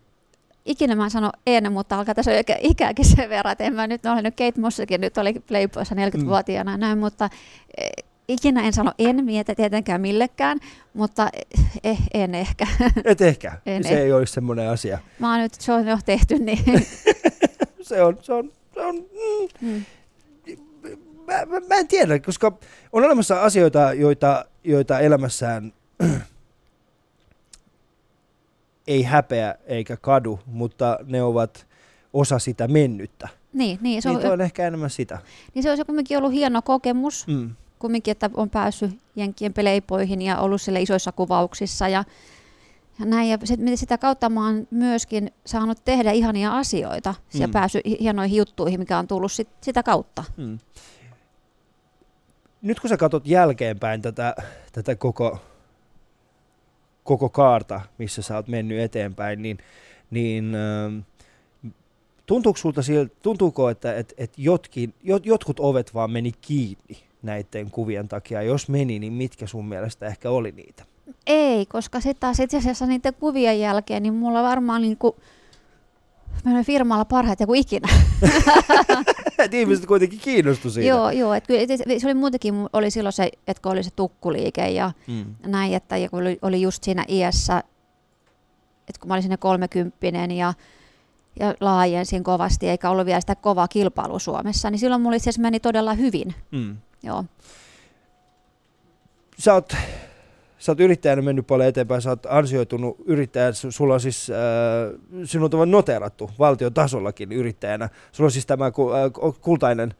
Ikinä mä sanon en, mutta alkaa tässä jo ikä- ikääkin sen verran, että en mä nyt ole nyt Kate Mossakin, nyt oli Playboyssa 40-vuotiaana ja näin, mutta eh, ikinä en sano en mietä tietenkään millekään, mutta eh, en ehkä. Et ehkä. En se ehkä. ei olisi semmoinen asia. Mä oon nyt, se on jo tehty, niin Se on, se on, se on mm, mm. mä, mä, mä en tiedä, koska on olemassa asioita, joita, joita elämässään ei häpeä eikä kadu, mutta ne ovat osa sitä mennyttä. niin, niin, se on, niin on ehkä enemmän sitä. niin se olisi kumminkin ollut hieno kokemus, Mm. Kumminkin, että on päässyt Jenkkien peleipoihin ja ollut sille isoissa kuvauksissa ja Ja, näin, ja sit, sitä kautta mä oon myöskin saanut tehdä ihania asioita mm. ja päässyt hienoihin juttuihin, mikä on tullut sit, sitä kautta. Mm. Nyt kun sä katsot jälkeenpäin tätä, tätä koko, koko kaarta, missä sä oot mennyt eteenpäin, niin, niin äh, tuntuuko, sulta sieltä, tuntuuko että et, et jotkin, jot, jotkut ovet vaan meni kiinni näiden kuvien takia? Jos meni, niin mitkä sun mielestä ehkä oli niitä? Ei, koska sitten taas itse asiassa niiden kuvien jälkeen, niin mulla varmaan niin kuin, mä firmalla parhaita kuin ikinä. Et ihmiset kuitenkin kiinnostu siitä. Joo, joo et kyllä, et, se oli muutenkin, oli silloin se, että kun oli se tukkuliike ja mm. näin, että ja kun oli, oli just siinä iässä, että kun mä olin sinne kolmekymppinen ja ja laajensin kovasti, eikä ollut vielä sitä kovaa kilpailua Suomessa, niin silloin mulla itse meni todella hyvin. Mm. Joo. Sä oot, sä oot yrittäjänä mennyt paljon eteenpäin, sä oot ansioitunut yrittäjä, sulla on siis, äh, sinut on noterattu valtion tasollakin yrittäjänä. Sulla on siis tämä äh, kultainen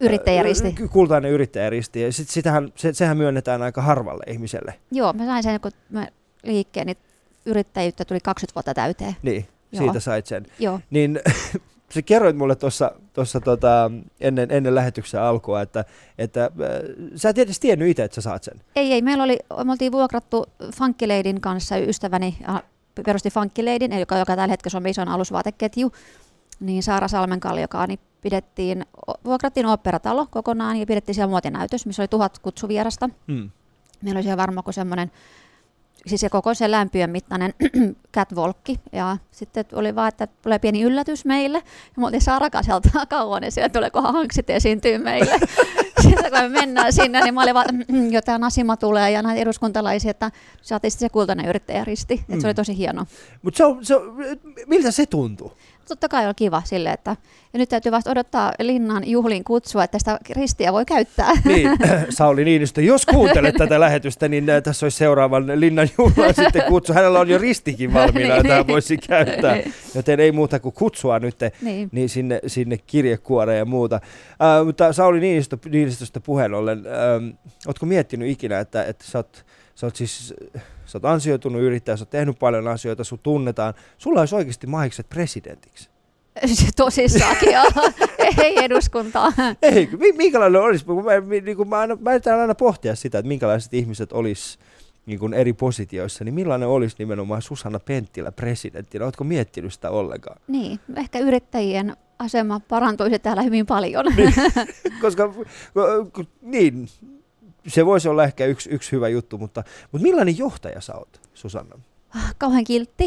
Yrittäjäristi. Äh, kultainen yrittäjäristi. Ja sit, sitähän, se, sehän myönnetään aika harvalle ihmiselle. Joo, mä sain sen, kun mä liikkeeni yrittäjyyttä tuli 20 vuotta täyteen. Niin. Joo. siitä sait sen. Joo. Niin sä kerroit mulle tuossa tota, ennen, ennen lähetyksen alkua, että, että äh, sä et edes tiennyt itse, että sä saat sen. Ei, ei. Meillä oli, me oltiin vuokrattu Funkkileidin kanssa ystäväni, perusti Funkkileidin, joka, joka tällä hetkellä on isoin alusvaateketju, niin Saara Salmenkalli, joka niin pidettiin, vuokrattiin operatalo kokonaan ja pidettiin siellä muotinäytös, missä oli tuhat kutsuvierasta. Hmm. Meillä oli siellä varmaan semmoinen siis se koko se lämpiön mittainen catwalkki. Ja sitten oli vaan, että tulee pieni yllätys meille. Ja me oltiin sieltä kauan, ja sieltä tuleekohan hanksit esiintyy meille. sitten kun me mennään sinne, niin mä olin vaan, mm, jo tämä Nasima tulee ja näitä eduskuntalaisia, että saatiin sitten se kultainen yrittäjäristi. Mm. Se oli tosi hieno. Mutta se, se, miltä se tuntui? Totta kai on kiva sille, että ja nyt täytyy vasta odottaa Linnan juhlin kutsua, että sitä ristiä voi käyttää. Niin, Sauli Niinistö, jos kuuntelet tätä lähetystä, niin äh, tässä olisi seuraavan Linnan juhlan sitten kutsu. Hänellä on jo ristikin valmiina, jota hän voisi käyttää, joten ei muuta kuin kutsua nyt niin. Niin sinne, sinne kirjekuoreen ja muuta. Äh, mutta Sauli Niinistö, Niinistöstä puheen ollen, äh, oletko miettinyt ikinä, että, että sä oot, sä oot siis sä oot ansioitunut yrittäjä, sä oot tehnyt paljon asioita, sun tunnetaan. Sulla olisi oikeasti mahikset presidentiksi. Tosissaankin, ei eduskuntaa. Ei, minkälainen olisi, mä, niin kuin mä, aina, mä aina pohtia sitä, että minkälaiset ihmiset olisi niin kuin eri positioissa, niin millainen olisi nimenomaan Susanna Penttilä presidenttinä? Oletko miettinyt sitä ollenkaan? Niin, ehkä yrittäjien asema parantuisi täällä hyvin paljon. Niin, koska niin, se voisi olla ehkä yksi, yksi hyvä juttu, mutta, mutta millainen johtaja sä oot, Susanna? Kauhean kiltti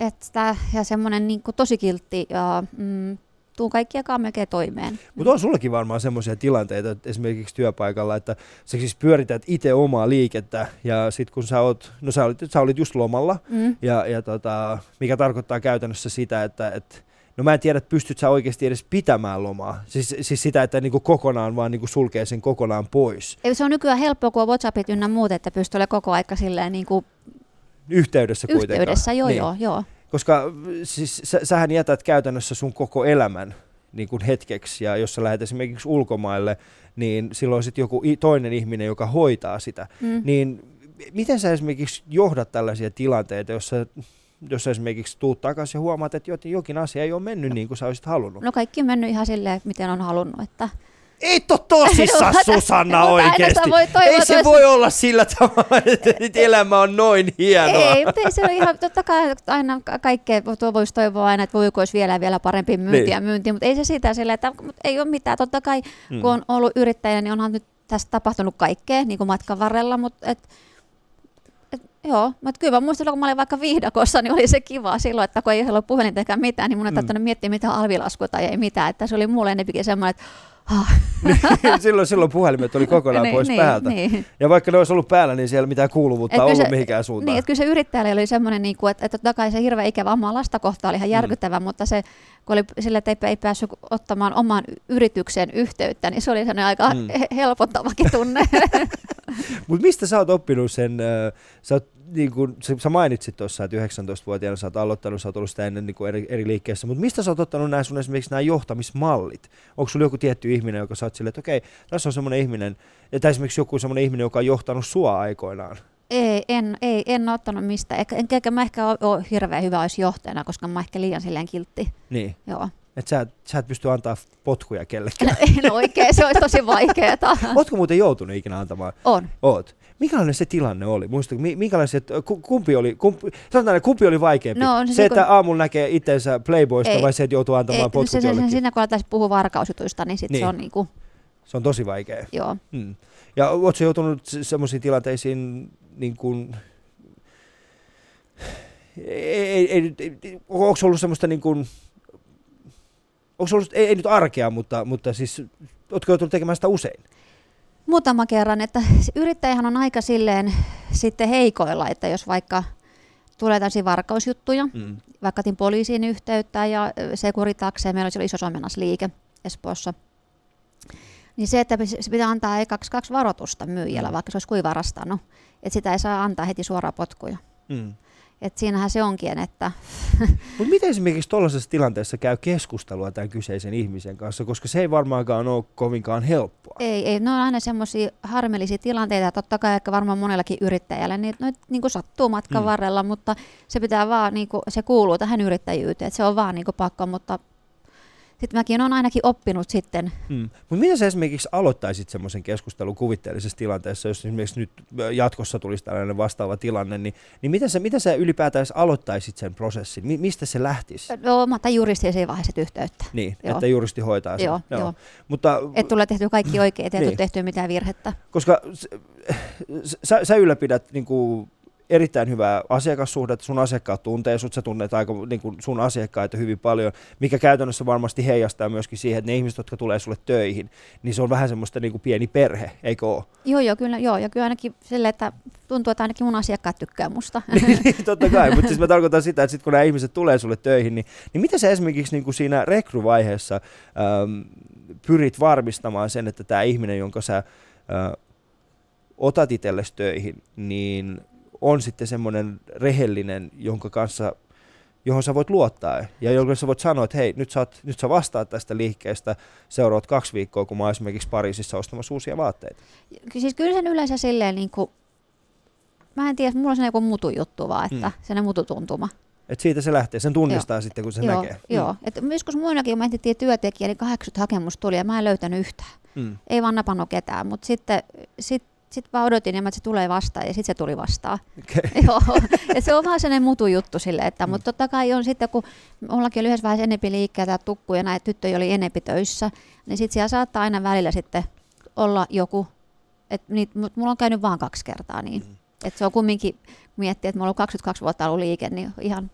että, ja semmoinen niin tosi kiltti ja mm, tuu kaikkiakaan melkein toimeen. Mutta on sullakin varmaan semmoisia tilanteita että esimerkiksi työpaikalla, että sä siis pyörität itse omaa liikettä ja sitten kun sä oot, no sä olit, sä olit just lomalla mm. ja, ja tota, mikä tarkoittaa käytännössä sitä, että, että No mä en tiedä, että pystyt sä oikeasti edes pitämään lomaa. Siis, siis sitä, että niinku kokonaan vaan niinku sulkee sen kokonaan pois. Ei, se on nykyään helppoa, kun on Whatsappit ynnä muut, että pystyy olemaan koko aika silleen niinku Yhteydessä kuitenkaan. Yhteydessä, joo, niin. joo, joo. Koska siis sä, sähän jätät käytännössä sun koko elämän niin kuin hetkeksi, ja jos sä lähdet esimerkiksi ulkomaille, niin silloin sitten joku toinen ihminen, joka hoitaa sitä. Mm. Niin miten sä esimerkiksi johdat tällaisia tilanteita, jossa jos esimerkiksi tuut takaisin ja huomaat, että jokin asia ei ole mennyt niin kuin sä olisit halunnut? No kaikki on mennyt ihan silleen, miten on halunnut. Että... Ei to tosissa, Susanna, oikeasti. Voi ei se voi olla sillä tavalla, että elämä on noin hienoa. Ei, mutta ei se ole ihan, totta kai aina kaikkea tuo voisi toivoa aina, että voiko olisi vielä vielä parempi myyntiä niin. myynti, mutta ei se sitä sillä, että mutta ei ole mitään. Totta kai, kun on ollut yrittäjä, niin onhan nyt tästä tapahtunut kaikkea niin kuin matkan varrella, mutta et, Joo, mutta kyllä mä muistan, kun mä olin vaikka viidakossa, niin oli se kiva silloin, että kun ei ollut puhelinta eikä mitään, niin mun ei mm. miettiä mitään alvilaskua tai ei mitään. Että se oli mulle enempikin semmoinen, että ah. silloin, silloin puhelimet oli kokonaan niin, pois niin, päältä. Niin. Ja vaikka ne olisi ollut päällä, niin siellä mitään kuuluvuutta et ollut se, mihinkään suuntaan. Niin, että kyllä se yrittäjälle oli semmoinen, niin kuin, että, että totta kai se hirveä ikävä omaa lasta kohtaa oli ihan mm. järkyttävä, mm. mutta se, kun oli sille, että ei, ei päässyt ottamaan omaan yritykseen yhteyttä, niin se oli semmoinen aika mm. helpottavakin tunne. mutta mistä sä oot oppinut sen, äh, sä oot niin kuin, sä mainitsit tuossa, että 19-vuotiaana sä oot aloittanut, sä oot ollut sitä ennen niin kuin eri, eri liikkeissä, mutta mistä sä oot ottanut nämä sun esimerkiksi nämä johtamismallit? Onko sulla joku tietty ihminen, joka sä oot silleen, että okei, tässä on semmoinen ihminen, tai esimerkiksi joku semmoinen ihminen, joka on johtanut sua aikoinaan? Ei, en, ei, en ottanut mistään. Eikä, enkä mä ehkä ole, hirveän hyvä olisi johtajana, koska mä ehkä liian silleen kiltti. Niin. Joo. Että sä, et- sä et pysty antaa potkuja kellekään. En oikein, se olisi tosi vaikeaa. Ootko muuten joutunut ikinä antamaan? On. Oot. Minkälainen se tilanne oli? Muistatko, minkälaiset, ku- kumpi oli, kumpi, sanotaan, kumpi oli vaikeampi? No, on se se, se, että kun- aamulla näkee itsensä Playboysta Ei. vai se, että joutuu antamaan Ei, potkut se, se, se, siinä kun aletaan puhua varkausjutuista, niin, sit Niin. se on niinku, Se on tosi vaikea. joo. Hmm. Ja ootko joutunut semmoisiin tilanteisiin, niin kuin, ei, ei, ei, ei, onko ollut semmoista niin kuin, onko ollut, ei, ei nyt arkea, mutta, mutta siis, ootko joutunut tekemään sitä usein? Muutama kerran, että yrittäjähän on aika silleen sitten heikoilla, että jos vaikka tulee tällaisia varkausjuttuja, Mm. vaikka otin poliisiin yhteyttä ja Securitakseen, meillä oli iso somennasliike Espoossa, niin se, että se pitää antaa ekaksi kaksi varoitusta myyjällä, Mm. vaikka se olisi kuin varastanut, että sitä ei saa antaa heti suoraan potkuja. Mm. Et siinähän se onkin, että Mutta miten esimerkiksi tuollaisessa tilanteessa käy keskustelua tämän kyseisen ihmisen kanssa, koska se ei varmaankaan ole kovinkaan helppoa. ei, ei, ne on aina semmoisia harmillisia tilanteita, ja totta kai ehkä varmaan monellakin yrittäjällä, niin noit niin kuin sattuu matkan Mm. varrella, mutta se pitää vaan, niin kuin, se kuuluu tähän yrittäjyyteen, että se on vaan niin kuin pakko, mutta sitten mäkin olen ainakin oppinut sitten, Mm. Mutta miten sä esimerkiksi aloittaisit semmoisen keskustelun kuvitteellisessa tilanteessa, jos esimerkiksi nyt jatkossa tulisi tällainen vastaava tilanne, niin, niin miten, sä, miten sä ylipäätään aloittaisit sen prosessin? Mi- mistä se lähtisi? no, mä otan juristiin siinä vaiheessa yhteyttä. Niin, Joo. että juristi hoitaa sen. Joo, joo. Mutta Että tulee tehty kaikki oikein, ettei Niin. tule tehty mitään virhettä. koska sä, sä ylläpidät niin kuin erittäin hyvää asiakassuhdetta, sun asiakkaat tuntee sut, sä tunnet aika niin kuin sun asiakkaita hyvin paljon, mikä käytännössä varmasti heijastaa myöskin siihen, että ne ihmiset, jotka tulee sulle töihin, niin se on vähän semmoista niin kuin pieni perhe, eikö ole? Joo, joo, kyllä, joo, ja kyllä ainakin sille, että tuntuu, että ainakin mun asiakkaat tykkää musta. Niin, totta kai, mutta siis mä tarkoitan sitä, että sit kun nämä ihmiset tulee sulle töihin, niin, niin mitä sä esimerkiksi niin kuin siinä rekryvaiheessa äm, pyrit varmistamaan sen, että tämä ihminen, jonka sä ä, otat itsellesi töihin, niin on sitten semmoinen rehellinen, jonka kanssa johon sä voit luottaa ja jolle sä voit sanoa, että hei, nyt sä, oot, nyt sä vastaat tästä liikkeestä seuraavat kaksi viikkoa, kun mä oon esimerkiksi Pariisissa ostamassa uusia vaatteita. siis kyllä sen yleensä silleen niin kuin, mä en tiedä, mulla on se joku mutujuttu vaan, että Mm. mm. sellainen mututuntuma. Et siitä se lähtee, sen tunnistaa joo. sitten, kun se joo, näkee. joo. Et joskus muinakin, kun me etsittiin työntekijä, niin 80 hakemusta tuli ja mä en löytänyt yhtään. Mm. Ei vaan napannut ketään, mutta sitten sit, sit vaan odotin, että se tulee vastaan ja sitten se tuli vastaan. Okay. Joo, et se on vaan sellainen mutujuttu sille, että, Mm. mutta totta kai on sitten, kun mullakin oli yhdessä vaiheessa enempi liikkeitä tukku ja näitä tyttöjä oli enempi töissä, niin sitten siellä saattaa aina välillä sitten olla joku, että niit, mut mulla on käynyt vaan kaksi kertaa niin. Mm. Et se on kumminkin, kun miettii, että mulla on 22 vuotta ollut liike, niin ihan,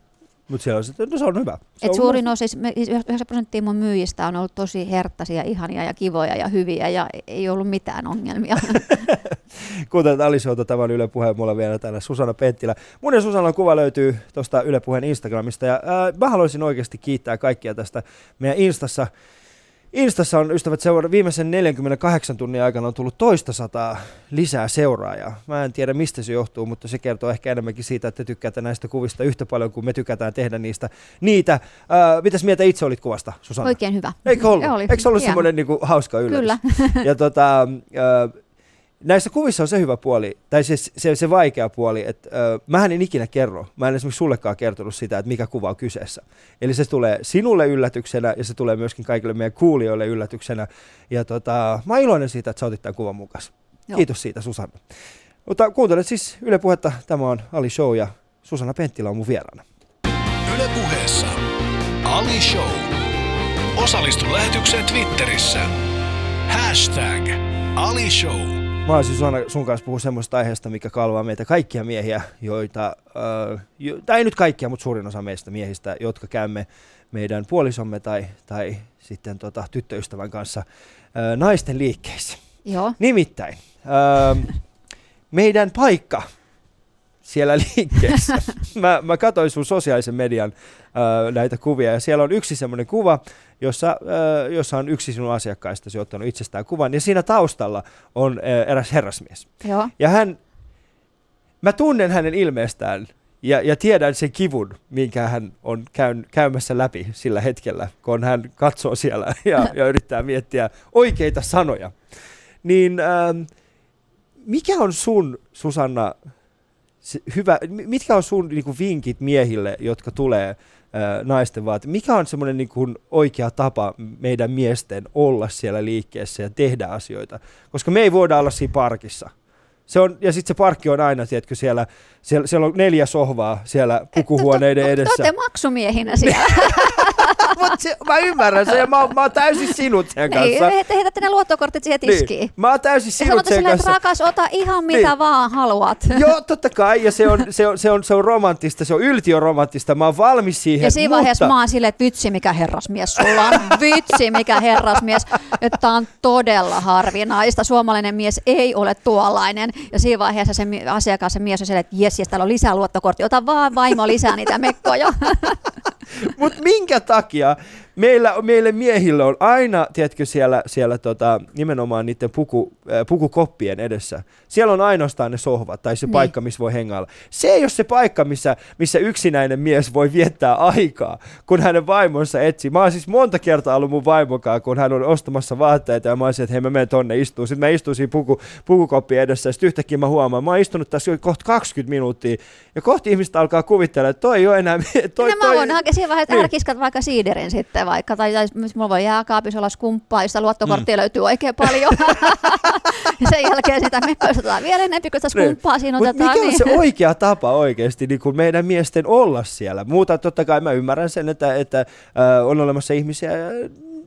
Mutta siellä on no se on hyvä. Se et on suurin osa, siis me- siis 9 prosenttia mun myyjistä on ollut tosi herttaisia, ihania ja kivoja ja hyviä ja ei ollut mitään ongelmia. Kuuntelet Ali Showta, tämä on Yle Puheen, mulla vielä täällä Susanna Penttilä. Mun ja Susannan kuva löytyy tuosta Yle Puheen Instagramista ja ää, mä haluaisin oikeasti kiittää kaikkia tästä meidän Instassa. Instassa on ystävät seura- viimeisen 48 tunnin aikana on tullut toista sataa lisää seuraajaa. Mä en tiedä mistä se johtuu, mutta se kertoo ehkä enemmänkin siitä, että te tykkäätte näistä kuvista yhtä paljon kuin me tykätään tehdä niistä. Niitä. Ää, mitäs mieltä itse olit kuvasta, Susanna? Oikein hyvä. Eikö ollut? Oli. Eikö ollut semmoinen niinku hauska yllätys? Kyllä. Ja tota, ö, näissä kuvissa on se hyvä puoli, tai se, se, se vaikea puoli, että ö, mähän en ikinä kerro, mä en esimerkiksi sullekaan kertonut sitä, että mikä kuva on kyseessä. Eli se tulee sinulle yllätyksenä ja se tulee myöskin kaikille meidän kuulijoille yllätyksenä. Ja tota, mä oon iloinen siitä, että sä otit tämän kuvan mukaan. Kiitos siitä, Susanna. Mutta kuuntelet siis Yle Puhetta, tämä on Ali Show ja Susanna Penttilä on mun vieraana. Yle Puheessa. Ali Show. Osallistu lähetykseen Twitterissä. Hashtag Ali Show. Mä olisin Susanna sun kanssa puhua semmoista aiheesta, mikä kalvaa meitä kaikkia miehiä, joita, äh, jo, tai ei nyt kaikkia, mutta suurin osa meistä miehistä, jotka käymme meidän puolisomme tai, tai sitten tota, tyttöystävän kanssa äh, naisten liikkeissä. Joo. Nimittäin, äh, meidän paikka siellä liikkeessä. mä, mä katsoin sun sosiaalisen median äh, näitä kuvia ja siellä on yksi semmoinen kuva, jossa, äh, jossa on yksi sinun asiakkaistasi ottanut itsestään kuvan ja siinä taustalla on äh, eräs herrasmies. Joo. Ja hän, mä tunnen hänen ilmeestään ja, ja tiedän sen kivun, minkä hän on käyn, käymässä läpi sillä hetkellä, kun hän katsoo siellä ja, ja yrittää miettiä oikeita sanoja. Niin ähm, mikä on sun, Susanna, se hyvä, mi- mitkä on sun niin kuin vinkit miehille, jotka tulee ää, naisten vaate? Mikä on semmoinen niin kuin oikea tapa meidän miesten olla siellä liikkeessä ja tehdä asioita? Koska me ei voida olla siinä parkissa. Se on, ja sitten se parkki on aina, tiedätkö, siellä, siellä, siellä on neljä sohvaa siellä pukuhuoneiden Te edessä. olette maksumiehinä siellä. Mut se, mä ymmärrän sen ja mä, mä oon täysin sinut sen niin, kanssa. te heitätte ne luottokortit siihen tiskiin. Niin. Mä oon täysin sinut sanotte sen silleen, että kanssa. rakas, ota ihan mitä Niin. vaan haluat. Joo, totta kai, ja se on, se on, se on, se on romanttista, se on yltiöromanttista, mä oon valmis siihen, Ja siinä mutta... vaiheessa mä oon silleen, että vitsi mikä herrasmies sulla on, vitsi mikä herrasmies, että on todella harvinaista. Suomalainen mies ei ole tuollainen. Ja siinä vaiheessa se asiakas, se mies on silleen, että jes, jes, täällä on lisää luottokortti, ota vaan vaimo lisää niitä mekkoja. Mutta minkä takia Jahr meillä, meille miehille on aina, tiedätkö, siellä, siellä tota, nimenomaan niiden puku, äh, pukukoppien edessä, siellä on ainoastaan ne sohvat tai se Niin. paikka, missä voi hengailla. Se ei ole se paikka, missä, missä yksinäinen mies voi viettää aikaa, kun hänen vaimonsa etsii. Mä oon siis monta kertaa ollut mun vaimokaan, kun hän on ostamassa vaatteita ja mä olisin, että hei mä menen tonne istuun. Sitten mä istun siinä puku, pukukoppien edessä ja sitten yhtäkkiä mä huomaan, mä oon istunut tässä kohta 20 minuuttia ja kohta ihmistä alkaa kuvitella, että toi ei ole enää... Toi, Toi, mä voin hakea siinä vaiheessa, Niin. että älä vaikka siiderin sitten vaikka, tai, tai mulla voi jääkaapissa olla skumppaa, josta luottokorttia mm. löytyy oikein paljon. ja sen jälkeen sitä mekkoa otetaan vielä enemmän, kun sitä skumppaa siinä Mut otetaan. mikä on niin. se oikea tapa oikeasti niin kuin meidän miesten olla siellä? Muuta totta kai mä ymmärrän sen, että, että äh, on olemassa ihmisiä,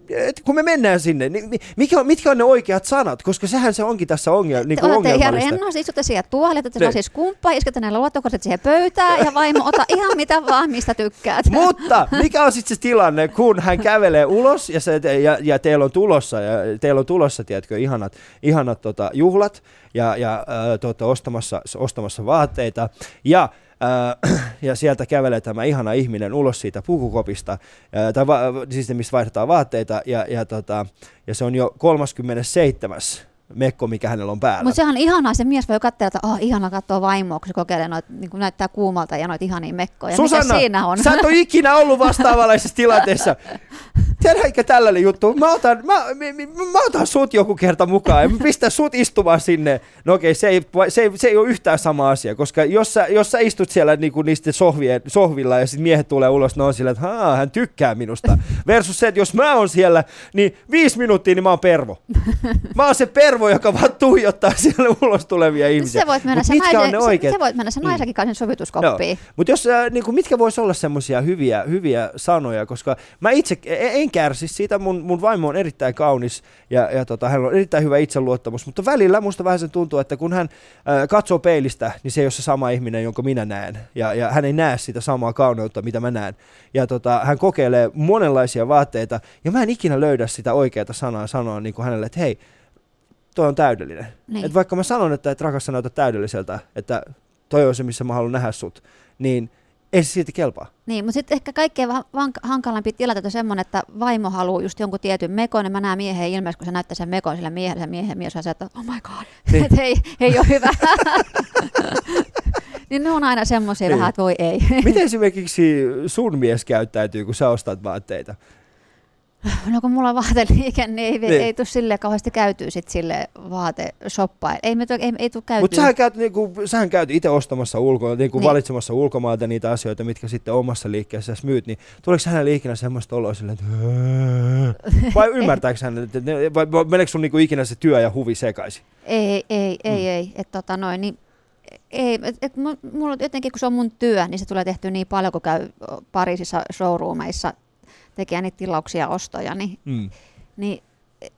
että kun me mennään sinne, niin mi- mikä on, mitkä on ne oikeat sanat? Koska sehän se onkin tässä ongelma, niin kuin olette ihan rennosti, istutte siihen tuolille, että Niin. siis skumppaa, iskette ne luottokortit siihen pöytään ja vaimo ota ihan mitä vaan, mistä tykkäät. Mutta mikä on sitten se tilanne, kun hän kävelee ulos ja, se, ja, ja teillä on tulossa, ja teillä on tulossa, tiedätkö, ihanat, ihanat tota, juhlat ja, ja äh, olette ostamassa, ostamassa vaatteita ja ja sieltä kävelee tämä ihana ihminen ulos siitä pukukopista, tai va- siis mistä vaihdetaan vaatteita, ja, ja, tota, ja se on jo 37. mekko, mikä hänellä on päällä. Mutta sehän on ihanaa, se mies voi katsella, että oh, ihana katsoa vaimoa, kun se kokeilee noit, niin kuin näyttää kuumalta ja noita ihania mekkoja. Susanna, Mikä siinä on? sä et ole ikinä ollut vastaavanlaisessa tilanteessa. Tiedätkö tällainen juttu? Mä otan, mä, mä, mä otan sut joku kerta mukaan ja mä pistän sut istumaan sinne. No okei, se ei, se ei, se ei ole yhtään sama asia, koska jos sä, jos sä istut siellä niinku niisten sohvien, sohvilla ja sitten miehet tulee ulos, ne on sillä, että Haa, hän tykkää minusta. Versus se, että jos mä oon siellä, niin viisi minuuttia, niin mä oon pervo. Mä oon se pervo, joka vaan tuijottaa siellä ulos tulevia ihmisiä. Se voit mennä Mut se, mitkä on naisen, ne oikeat? voit mennä se Mm. naisenkin kanssa sovituskoppiin. Mutta jos, äh, niinku, mitkä vois olla semmoisia hyviä, hyviä sanoja, koska mä itse e- en kärsi siitä, mun, mun vaimo on erittäin kaunis ja, ja tota, hänellä on erittäin hyvä itseluottamus, mutta välillä musta vähän sen tuntuu, että kun hän äh, katsoo peilistä, niin se ei ole se sama ihminen, jonka minä näen ja, ja hän ei näe sitä samaa kauneutta, mitä mä näen. Ja tota, hän kokeilee monenlaisia vaatteita ja mä en ikinä löydä sitä oikeaa sanaa sanoa niin kuin hänelle, että hei, toi on täydellinen. Niin. Et vaikka mä sanon, että et rakas sä näytät täydelliseltä, että toi on se, missä mä haluan nähdä sut, niin ei se silti kelpaa. Niin, mutta sitten ehkä kaikkein va- vank- hankalampi tilanne on semmoinen, että vaimo haluaa just jonkun tietyn mekon, ja mä näen miehen ilmeisesti, kun se näyttää sen mekon sille miehelle, se miehen mies on se, että oh my god, niin. että ei, ei ole hyvä. niin ne on aina semmoisia Niin. vähän, että voi ei. Miten esimerkiksi sun mies käyttäytyy, kun sä ostat vaatteita? No kun mulla on vaateliike, niin ei, Niin. ei tule sille kauheasti käytyä sit sille vaateshoppaan. Ei, me ei, ei tule käytyä. Mutta sähän käyt, niinku, sähän käyt itse ostamassa ulkoa, niinku Niin. valitsemassa ulkomailta niitä asioita, mitkä sitten omassa liikkeessä myyt, niin tuleeko hänelle ikinä semmoista oloa silleen, että vai ymmärtääkö hän, että vai meneekö sun niinku ikinä se työ ja huvi sekaisin? Ei, ei, ei, Mm. ei. Et, tota, noin, niin, ei, et, et, mu- mulla jotenkin, kun se on mun työ, niin se tulee tehty niin paljon, kun käy Pariisissa showroomeissa tekee niitä tilauksia ja ostoja, niin, Mm. niin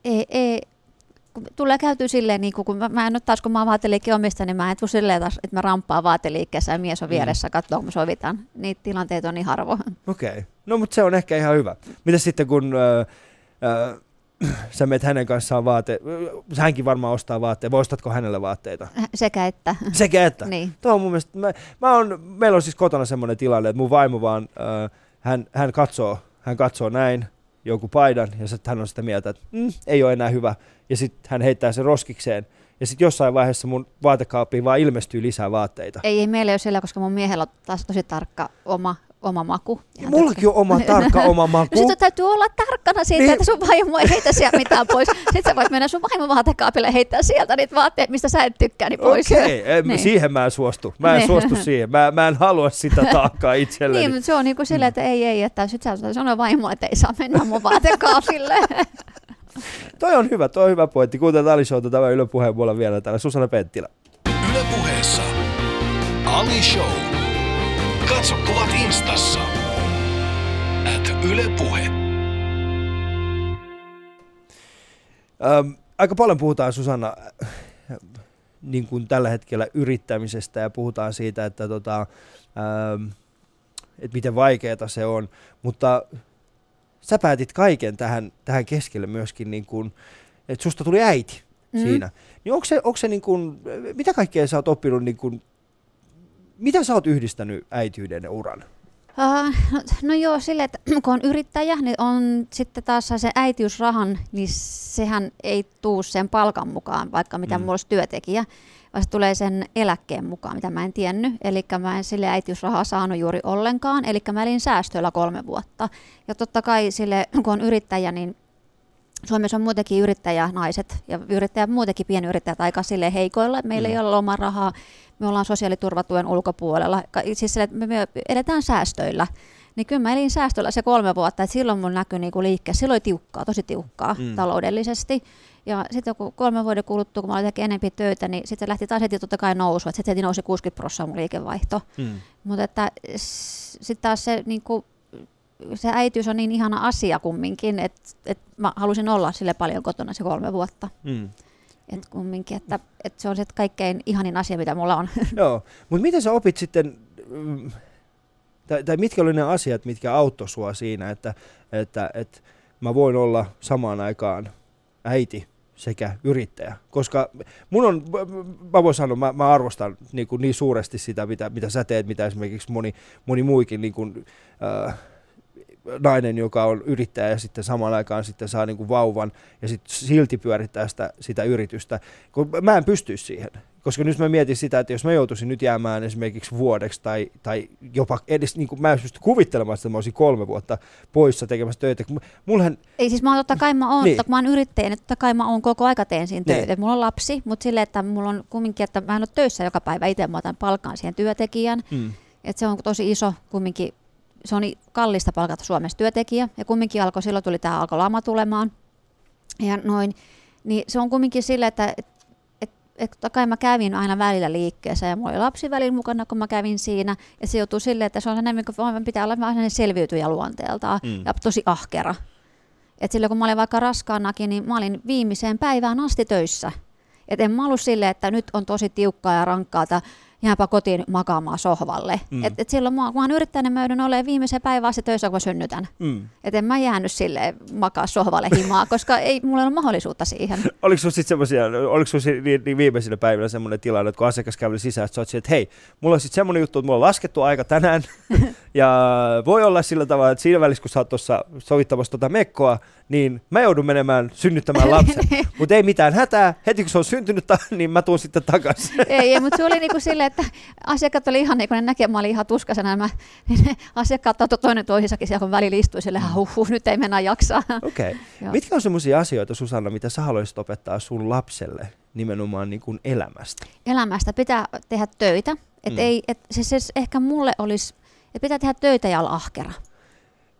ei, ei, kun tulee käytyä silleen, niin kun mä, mä en nyt taas, kun mä oon vaateliikkeen omista, niin mä en tule silleen taas, että mä ramppaan vaateliikkeessä ja mies on Mm. vieressä, katsoo, kun me sovitaan. Niitä tilanteita on niin harvoin. Okei, okay. no mutta se on ehkä ihan hyvä. Mitä sitten kun äh, äh, sä meet hänen kanssaan vaate, hänkin varmaan ostaa vaatteita, vai ostatko hänelle vaatteita? Sekä että. Sekä että. niin. Tuo on mun mielestä, mä, mä on, meillä on siis kotona semmoinen tilanne, että mun vaimo vaan, äh, hän, hän, katsoo, hän katsoo näin jonkun paidan ja sitten hän on sitä mieltä, että mm, ei ole enää hyvä. Ja sitten hän heittää sen roskikseen. Ja sitten jossain vaiheessa mun vaatekaappiin vaan ilmestyy lisää vaatteita. Ei, ei meillä ole siellä, koska mun miehellä on taas tosi tarkka oma oma maku. Ja Mullakin on oma tarkka oma maku. Sitten täytyy olla tarkkana siitä, Niin. että sun vaimo ei heitä sieltä mitään pois. Sitten sä voit mennä sun vaimon vaatekaapille ja heittää sieltä niitä vaatteet, mistä sä et tykkää, niin pois. Okei, okay. Niin. siihen mä en suostu. Mä en Niin. suostu siihen. Mä, mä en halua sitä taakkaa itselleni. Niin, mutta se on niinku silleen, että ei, ei, että sit sä sanoo vaimolle, että ei saa mennä mun vaatekaapille. Toi on hyvä, toi on hyvä pointti. Kuuntelut Ali Showta tämä Yle Puheen puolella vielä täällä Susanna Penttilä. Yle Puheessa. Ali Show. Katso kuvat instassa. At Yle Puhe. Ähm, aika paljon puhutaan Susanna niin kuin tällä hetkellä yrittämisestä ja puhutaan siitä, että, tota, ähm, että miten vaikeaa se on, mutta sä päätit kaiken tähän, tähän keskelle myöskin, niin kuin, että susta tuli äiti Mm. mm. siinä. Niin onko se, onko se niin kuin, mitä kaikkea sä oot oppinut, niin kuin, mitä sä oot yhdistänyt äityyden ja uran? Uh, no, no joo, sille, että kun on yrittäjä, niin on sitten taas se äitiysrahan, niin sehän ei tuu sen palkan mukaan, vaikka mitä Mm. mulla olisi työntekijä, vaan se tulee sen eläkkeen mukaan, mitä mä en tiennyt. Eli mä en sille äitiysrahaa saanut juuri ollenkaan, eli mä elin säästöillä kolme vuotta. Ja totta kai sille, kun on yrittäjä, niin Suomessa on muutenkin yrittäjänaiset ja yrittäjät, muutenkin pienyrittäjät aika sille heikoilla. Meillä Mm. ei ole lomarahaa, me ollaan sosiaaliturvatuen ulkopuolella. Siis sille, me, me eletään säästöillä. Niin kyllä mä elin säästöllä se kolme vuotta, että silloin mun näkyi niinku liikkeessä. Silloin oli tiukkaa, tosi tiukkaa Mm. taloudellisesti. Ja sitten joku kolme vuoden kuluttua, kun mä olin tekemään enemmän töitä, niin sitten lähti taas heti totta kai nousu. Että sitten heti nousi 60 prosenttia mun liikevaihto. Mm. Mutta että sitten taas se, niinku, se äitiys on niin ihana asia kumminkin, että et mä halusin olla sille paljon kotona se kolme vuotta. Mm. Et kumminkin, että, että se on se kaikkein ihanin asia, mitä mulla on. Joo, mutta miten sä opit sitten, tai, tai mitkä oli ne asiat, mitkä auttoi sua siinä, että, että, että mä voin olla samaan aikaan äiti sekä yrittäjä? Koska mun on, mä voin sanoa, mä, mä arvostan niin, kuin niin suuresti sitä, mitä, mitä sä teet, mitä esimerkiksi moni, moni muikin niin kuin, äh, nainen, joka on yrittäjä ja sitten samaan aikaan sitten saa niin kuin vauvan ja sitten silti pyörittää sitä, sitä yritystä. Kun mä en pysty siihen. Koska nyt mä mietin sitä, että jos mä joutuisin nyt jäämään esimerkiksi vuodeksi tai, tai jopa edes, niin kuin mä en pysty kuvittelemaan, että mä olisin kolme vuotta poissa tekemässä töitä. Kun Mullahan, Ei siis mä oon totta kai mä oon, Niin. niin. mä oon yrittäjä, niin totta kai mä oon koko aika teen siinä Niin. töitä. Mulla on lapsi, mutta silleen, että mulla on kumminkin, että mä en ole töissä joka päivä itse, mä otan palkkaan siihen työntekijän. mm, Et se on tosi iso kumminkin, se on kallista palkata Suomessa työntekijä. Ja kumminkin alkoi, silloin tuli tämä alkoi lama tulemaan. Ja noin, niin se on kumminkin sille, että et, et, et, kai mä kävin aina välillä liikkeessä ja mulla oli lapsi välillä mukana, kun mä kävin siinä. Ja se joutuu silleen, että se on enemmän kuin pitää olla sellainen selviytyjä luonteeltaan Mm. mm. ja tosi ahkera. Et silloin kun mä olin vaikka raskaanakin, niin mä olin viimeiseen päivään asti töissä. Et en mä ollut silleen, että nyt on tosi tiukkaa ja rankkaa, että jääpä kotiin makaamaan sohvalle. Mm. Et, et silloin mä, mä oon yrittänyt, niin mä joudun olemaan viimeiseen päivään asti töissä, kun mä synnytän. mm. Et en mä jäänyt sille makaa sohvalle himaa, koska ei mulla ole mahdollisuutta siihen. Oliko sinulla sitten semmoisia, oliko sinulla niin, niin viimeisinä päivinä semmoinen tilanne, että kun asiakas käveli sisään, että sä oot että hei, mulla on sitten semmoinen juttu, että mulla on laskettu aika tänään, ja voi olla sillä tavalla, että siinä välissä, kun sä oot tuossa sovittamassa tota mekkoa, niin mä joudun menemään synnyttämään lapsen. Mutta ei mitään hätää, heti kun se on syntynyt, niin mä tuun sitten takaisin. ei, ei mutta se oli niinku silleen, että asiakkaat oli ihan niin kuin ne näkee, mä olin ihan tuskasena, mä, niin ne asiakkaat ottoi toinen toisensakin siellä, kun väliin istui silleen, huh, nyt ei mennä jaksaa. Okei. Okay. Mitkä on semmoisia asioita, Susanna, mitä sä haluaisit opettaa sun lapselle nimenomaan niin kuin elämästä? elämästä pitää tehdä töitä. Et Mm. ei, et, siis, siis ehkä mulle olisi, että pitää tehdä töitä ja olla ahkera.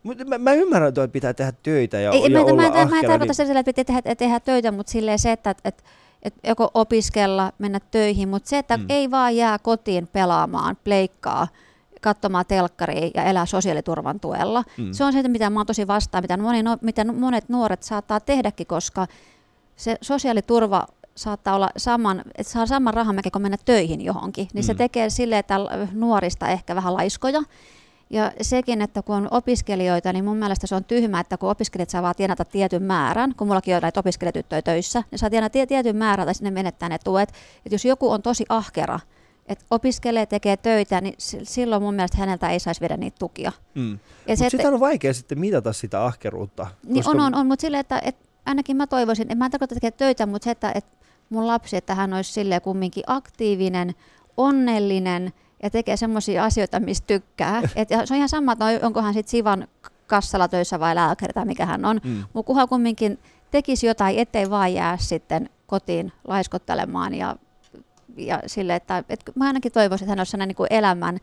Mut mä, mä ymmärrän, että pitää tehdä töitä ja, ei, ja mä, olla mä, mä, mä en ahkera, tarkoita niin... sillä, että pitää tehdä, tehdä töitä, mutta silleen se, että et, et, et joko opiskella, mennä töihin, mutta se, että Mm. ei vaan jää kotiin pelaamaan, pleikkaa, katsomaan telkkaria ja elää sosiaaliturvan tuella. Mm. Se on se, mitä mä oon tosi vastaan, mitä, moni, no, mitä monet nuoret saattaa tehdäkin, koska se sosiaaliturva saattaa olla saman, että saa saman rahamäkin kuin mennä töihin johonkin, niin mm. se tekee sille, että nuorista ehkä vähän laiskoja. Ja sekin, että kun on opiskelijoita, niin mun mielestä se on tyhmä, että kun opiskelijat saa vaan tienata tietyn määrän, kun mullakin on näitä opiskelijatyttöjä töissä, niin saa tienata tie- tietyn määrän tai sinne menettää ne tuet. Että jos joku on tosi ahkera, että opiskelee, tekee töitä, niin silloin mun mielestä häneltä ei saisi viedä niitä tukia. Mm. Ja Mutta se, sitä on vaikea sitten mitata sitä ahkeruutta. niin on, on, on, mutta silleen, että, että ainakin mä toivoisin, en mä en tarkoita tekee töitä, mutta se, että, että mun lapsi, että hän olisi silleen kumminkin aktiivinen, onnellinen, ja tekee semmoisia asioita, mistä tykkää. Et se on ihan sama, että onkohan sitten Sivan kassalla töissä vai lääkäri tai mikä hän on. Mm. Mutta kunhan kumminkin tekisi jotain, ettei vaan jää sitten kotiin laiskottelemaan ja, ja sille, että, että mä ainakin toivoisin, että hän olisi sellainen niin elämän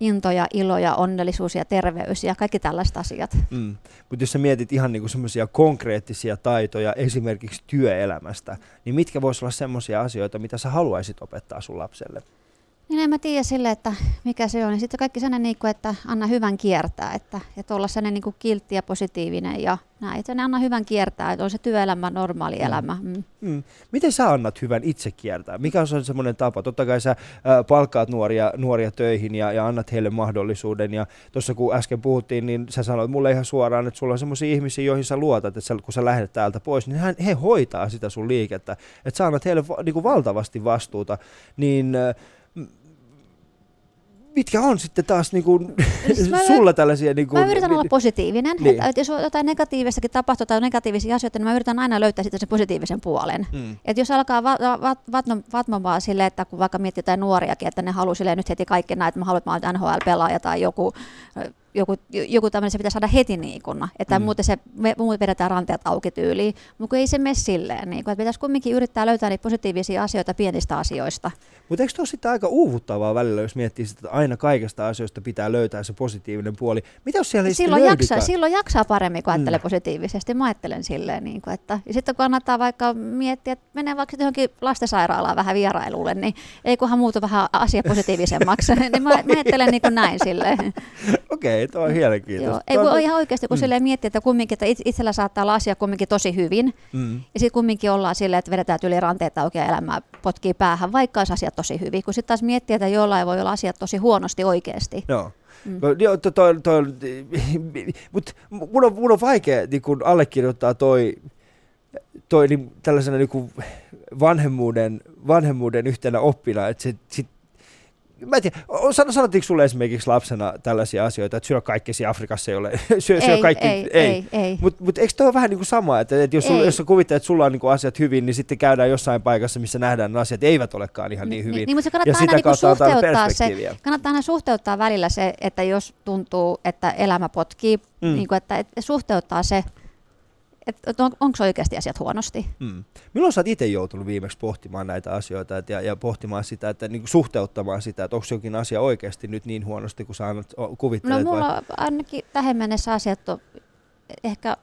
into ja ilo ja onnellisuus ja terveys ja kaikki tällaiset asiat. Mm. Mutta jos sä mietit ihan niinku semmoisia konkreettisia taitoja esimerkiksi työelämästä, niin mitkä voisi olla semmoisia asioita, mitä sä haluaisit opettaa sun lapselle? Niin en mä tiedä sille, että mikä se on. Ja sitten kaikki sellainen, niin kuin, että anna hyvän kiertää, että, että olla sellainen niin kuin kiltti ja positiivinen ja näin. Että anna hyvän kiertää, että on se työelämä normaali mm. elämä. Mm. Mm. Miten sä annat hyvän itse kiertää? Mikä on semmoinen tapa? Totta kai sä äh, palkkaat nuoria, nuoria töihin ja, ja annat heille mahdollisuuden. Ja tuossa kun äsken puhuttiin, niin sä sanoit mulle ihan suoraan, että sulla on semmoisia ihmisiä, joihin sä luotat, että sä, kun sä lähdet täältä pois, niin hän, he hoitaa sitä sun liikettä. Että sä annat heille niin kuin valtavasti vastuuta. Niin äh, mitkä on sitten taas niin kuin, siis sulla tällaisia... Niin kuin, mä yritän olla positiivinen. Niin. Että, että jos jotain negatiivistakin tapahtuu tai negatiivisia asioita, niin mä yritän aina löytää sitten sen positiivisen puolen. Mm. Että jos alkaa vatmomaan va, va, silleen, että kun vaikka miettii jotain nuoriakin, että ne haluaa nyt heti kaikki näin, että mä haluan, että mä olen NHL-pelaaja tai joku joku, joku tämmöinen, se pitää saada heti niin että mm. muuten, se, me, muuten vedetään ranteet auki tyyliin, mutta ei se mene silleen, niin kun, että pitäisi kumminkin yrittää löytää niitä positiivisia asioita pienistä asioista. Mutta eikö tuossa sitten aika uuvuttavaa välillä, jos miettii sitä, että aina kaikesta asioista pitää löytää se positiivinen puoli. Mitä jos siellä silloin jaksaa, silloin jaksaa paremmin, kun ajattelee mm. positiivisesti. Mä ajattelen silleen, niin kuin, että ja sitten kun kannattaa vaikka miettiä, että menee vaikka johonkin lastensairaalaan vähän vierailulle, niin ei kunhan muutu vähän asia positiivisemmaksi. niin mä, mä ajattelen niin kuin näin silleen. Okei, okay, tuo on mielenkiintoista. Joo. Ei voi ihan oikeasti, kun mm. silleen miettii, että kumminkin, että itsellä saattaa olla asia kumminkin tosi hyvin, mm. ja sitten kumminkin ollaan silleen, että vedetään yli ranteita oikein elämää potkii päähän, vaikka olisi asiat tosi hyvin, kun sitten taas miettii, että jollain voi olla asiat tosi huonosti oikeasti. Joo. Mm. Joo, to, to, to, mutta mun on, mun on vaikea niin kun allekirjoittaa toi, toi niin, tällaisena niin vanhemmuuden, vanhemmuuden yhtenä oppina, että se, sit Mä en tiedä, sanottiinko sulle esimerkiksi lapsena tällaisia asioita, että syö kaikki Afrikassa ei ole, syö, ei, syö kaikki, ei, ei, ei. ei. Mutta mut eikö toi ole vähän niin kuin sama, että, että jos, sulla, jos sä kuvittelet, että sulla on niin kuin asiat hyvin, niin sitten käydään jossain paikassa, missä nähdään että asiat eivät olekaan ihan niin hyvin. Niin, niin mutta se kannattaa aina niin suhteuttaa se, kannattaa aina suhteuttaa välillä se, että jos tuntuu, että elämä potkii, mm. niin kuin, että, että suhteuttaa se että on, onko oikeasti asiat huonosti. Mm. Milloin sä oot itse joutunut viimeksi pohtimaan näitä asioita et, ja, ja pohtimaan sitä, että niin suhteuttamaan sitä, että onko jokin asia oikeasti nyt niin huonosti kuin sä annat kuvittelet? No mulla vai? ainakin tähän mennessä asiat on ehkä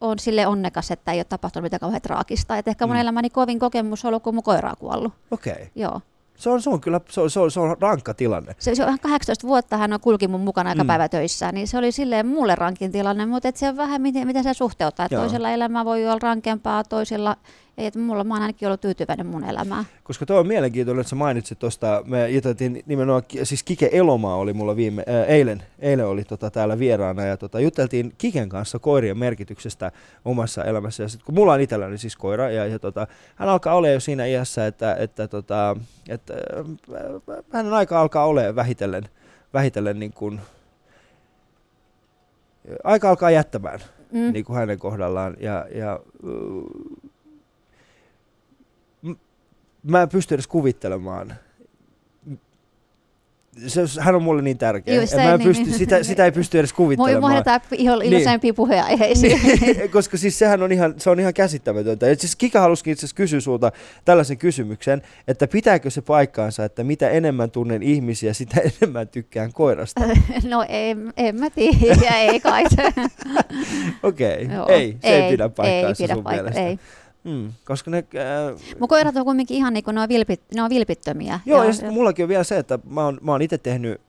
on sille onnekas, että ei ole tapahtunut mitään kauhean traagista. Et ehkä mun mm. elämäni kovin kokemus on ollut, kun mun koira on kuollut. Okei. Okay. Joo. Se on, se on kyllä se on, se on, se on rankka tilanne. Se, se on 18 vuotta hän on kulki mun mukana aika mm. päivä töissä, niin se oli silleen mulle rankin tilanne, mutta et se on vähän miten, miten se suhteuttaa. Toisella elämä voi olla rankempaa, toisella ei, että mulla mä oon ainakin ollut tyytyväinen mun elämään. Koska tuo on mielenkiintoinen, että sä mainitsit tuosta, me juteltiin nimenomaan, siis Kike Elomaa oli mulla viime, ää, eilen, eilen oli tota täällä vieraana ja tota, juteltiin Kiken kanssa koirien merkityksestä omassa elämässä. Ja sit, kun mulla on itselläni siis koira ja, ja tota, hän alkaa olla jo siinä iässä, että, että, tota, että äh, hänen aika alkaa olemaan vähitellen, vähitellen niin kuin, aika alkaa jättämään mm. niin kuin hänen kohdallaan. Ja, ja mä en pysty edes kuvittelemaan. Se, hän on mulle niin tärkeä. Just mä en niin, pysty, niin. Sitä, sitä ei pysty edes kuvittelemaan. Moi vaihdetaan iloisempia niin. puheenaiheisiin. Koska siis sehän on ihan, se on ihan käsittämätöntä. Et siis Kika halusikin itse kysyä sulta tällaisen kysymyksen, että pitääkö se paikkaansa, että mitä enemmän tunnen ihmisiä, sitä enemmän tykkään koirasta? no en, en mä tiedä, ei kai Okei, okay. ei, se ei, ei pidä paikkaansa ei pidä sun paikka, mielestä. Ei. Mm, koska ne... Äh, Mun koirat on kuitenkin ihan niin kuin ne on, vilpit, ne on vilpittömiä. Joo, ja, ja mullakin on vielä se, että mä oon, mä oon itse tehnyt,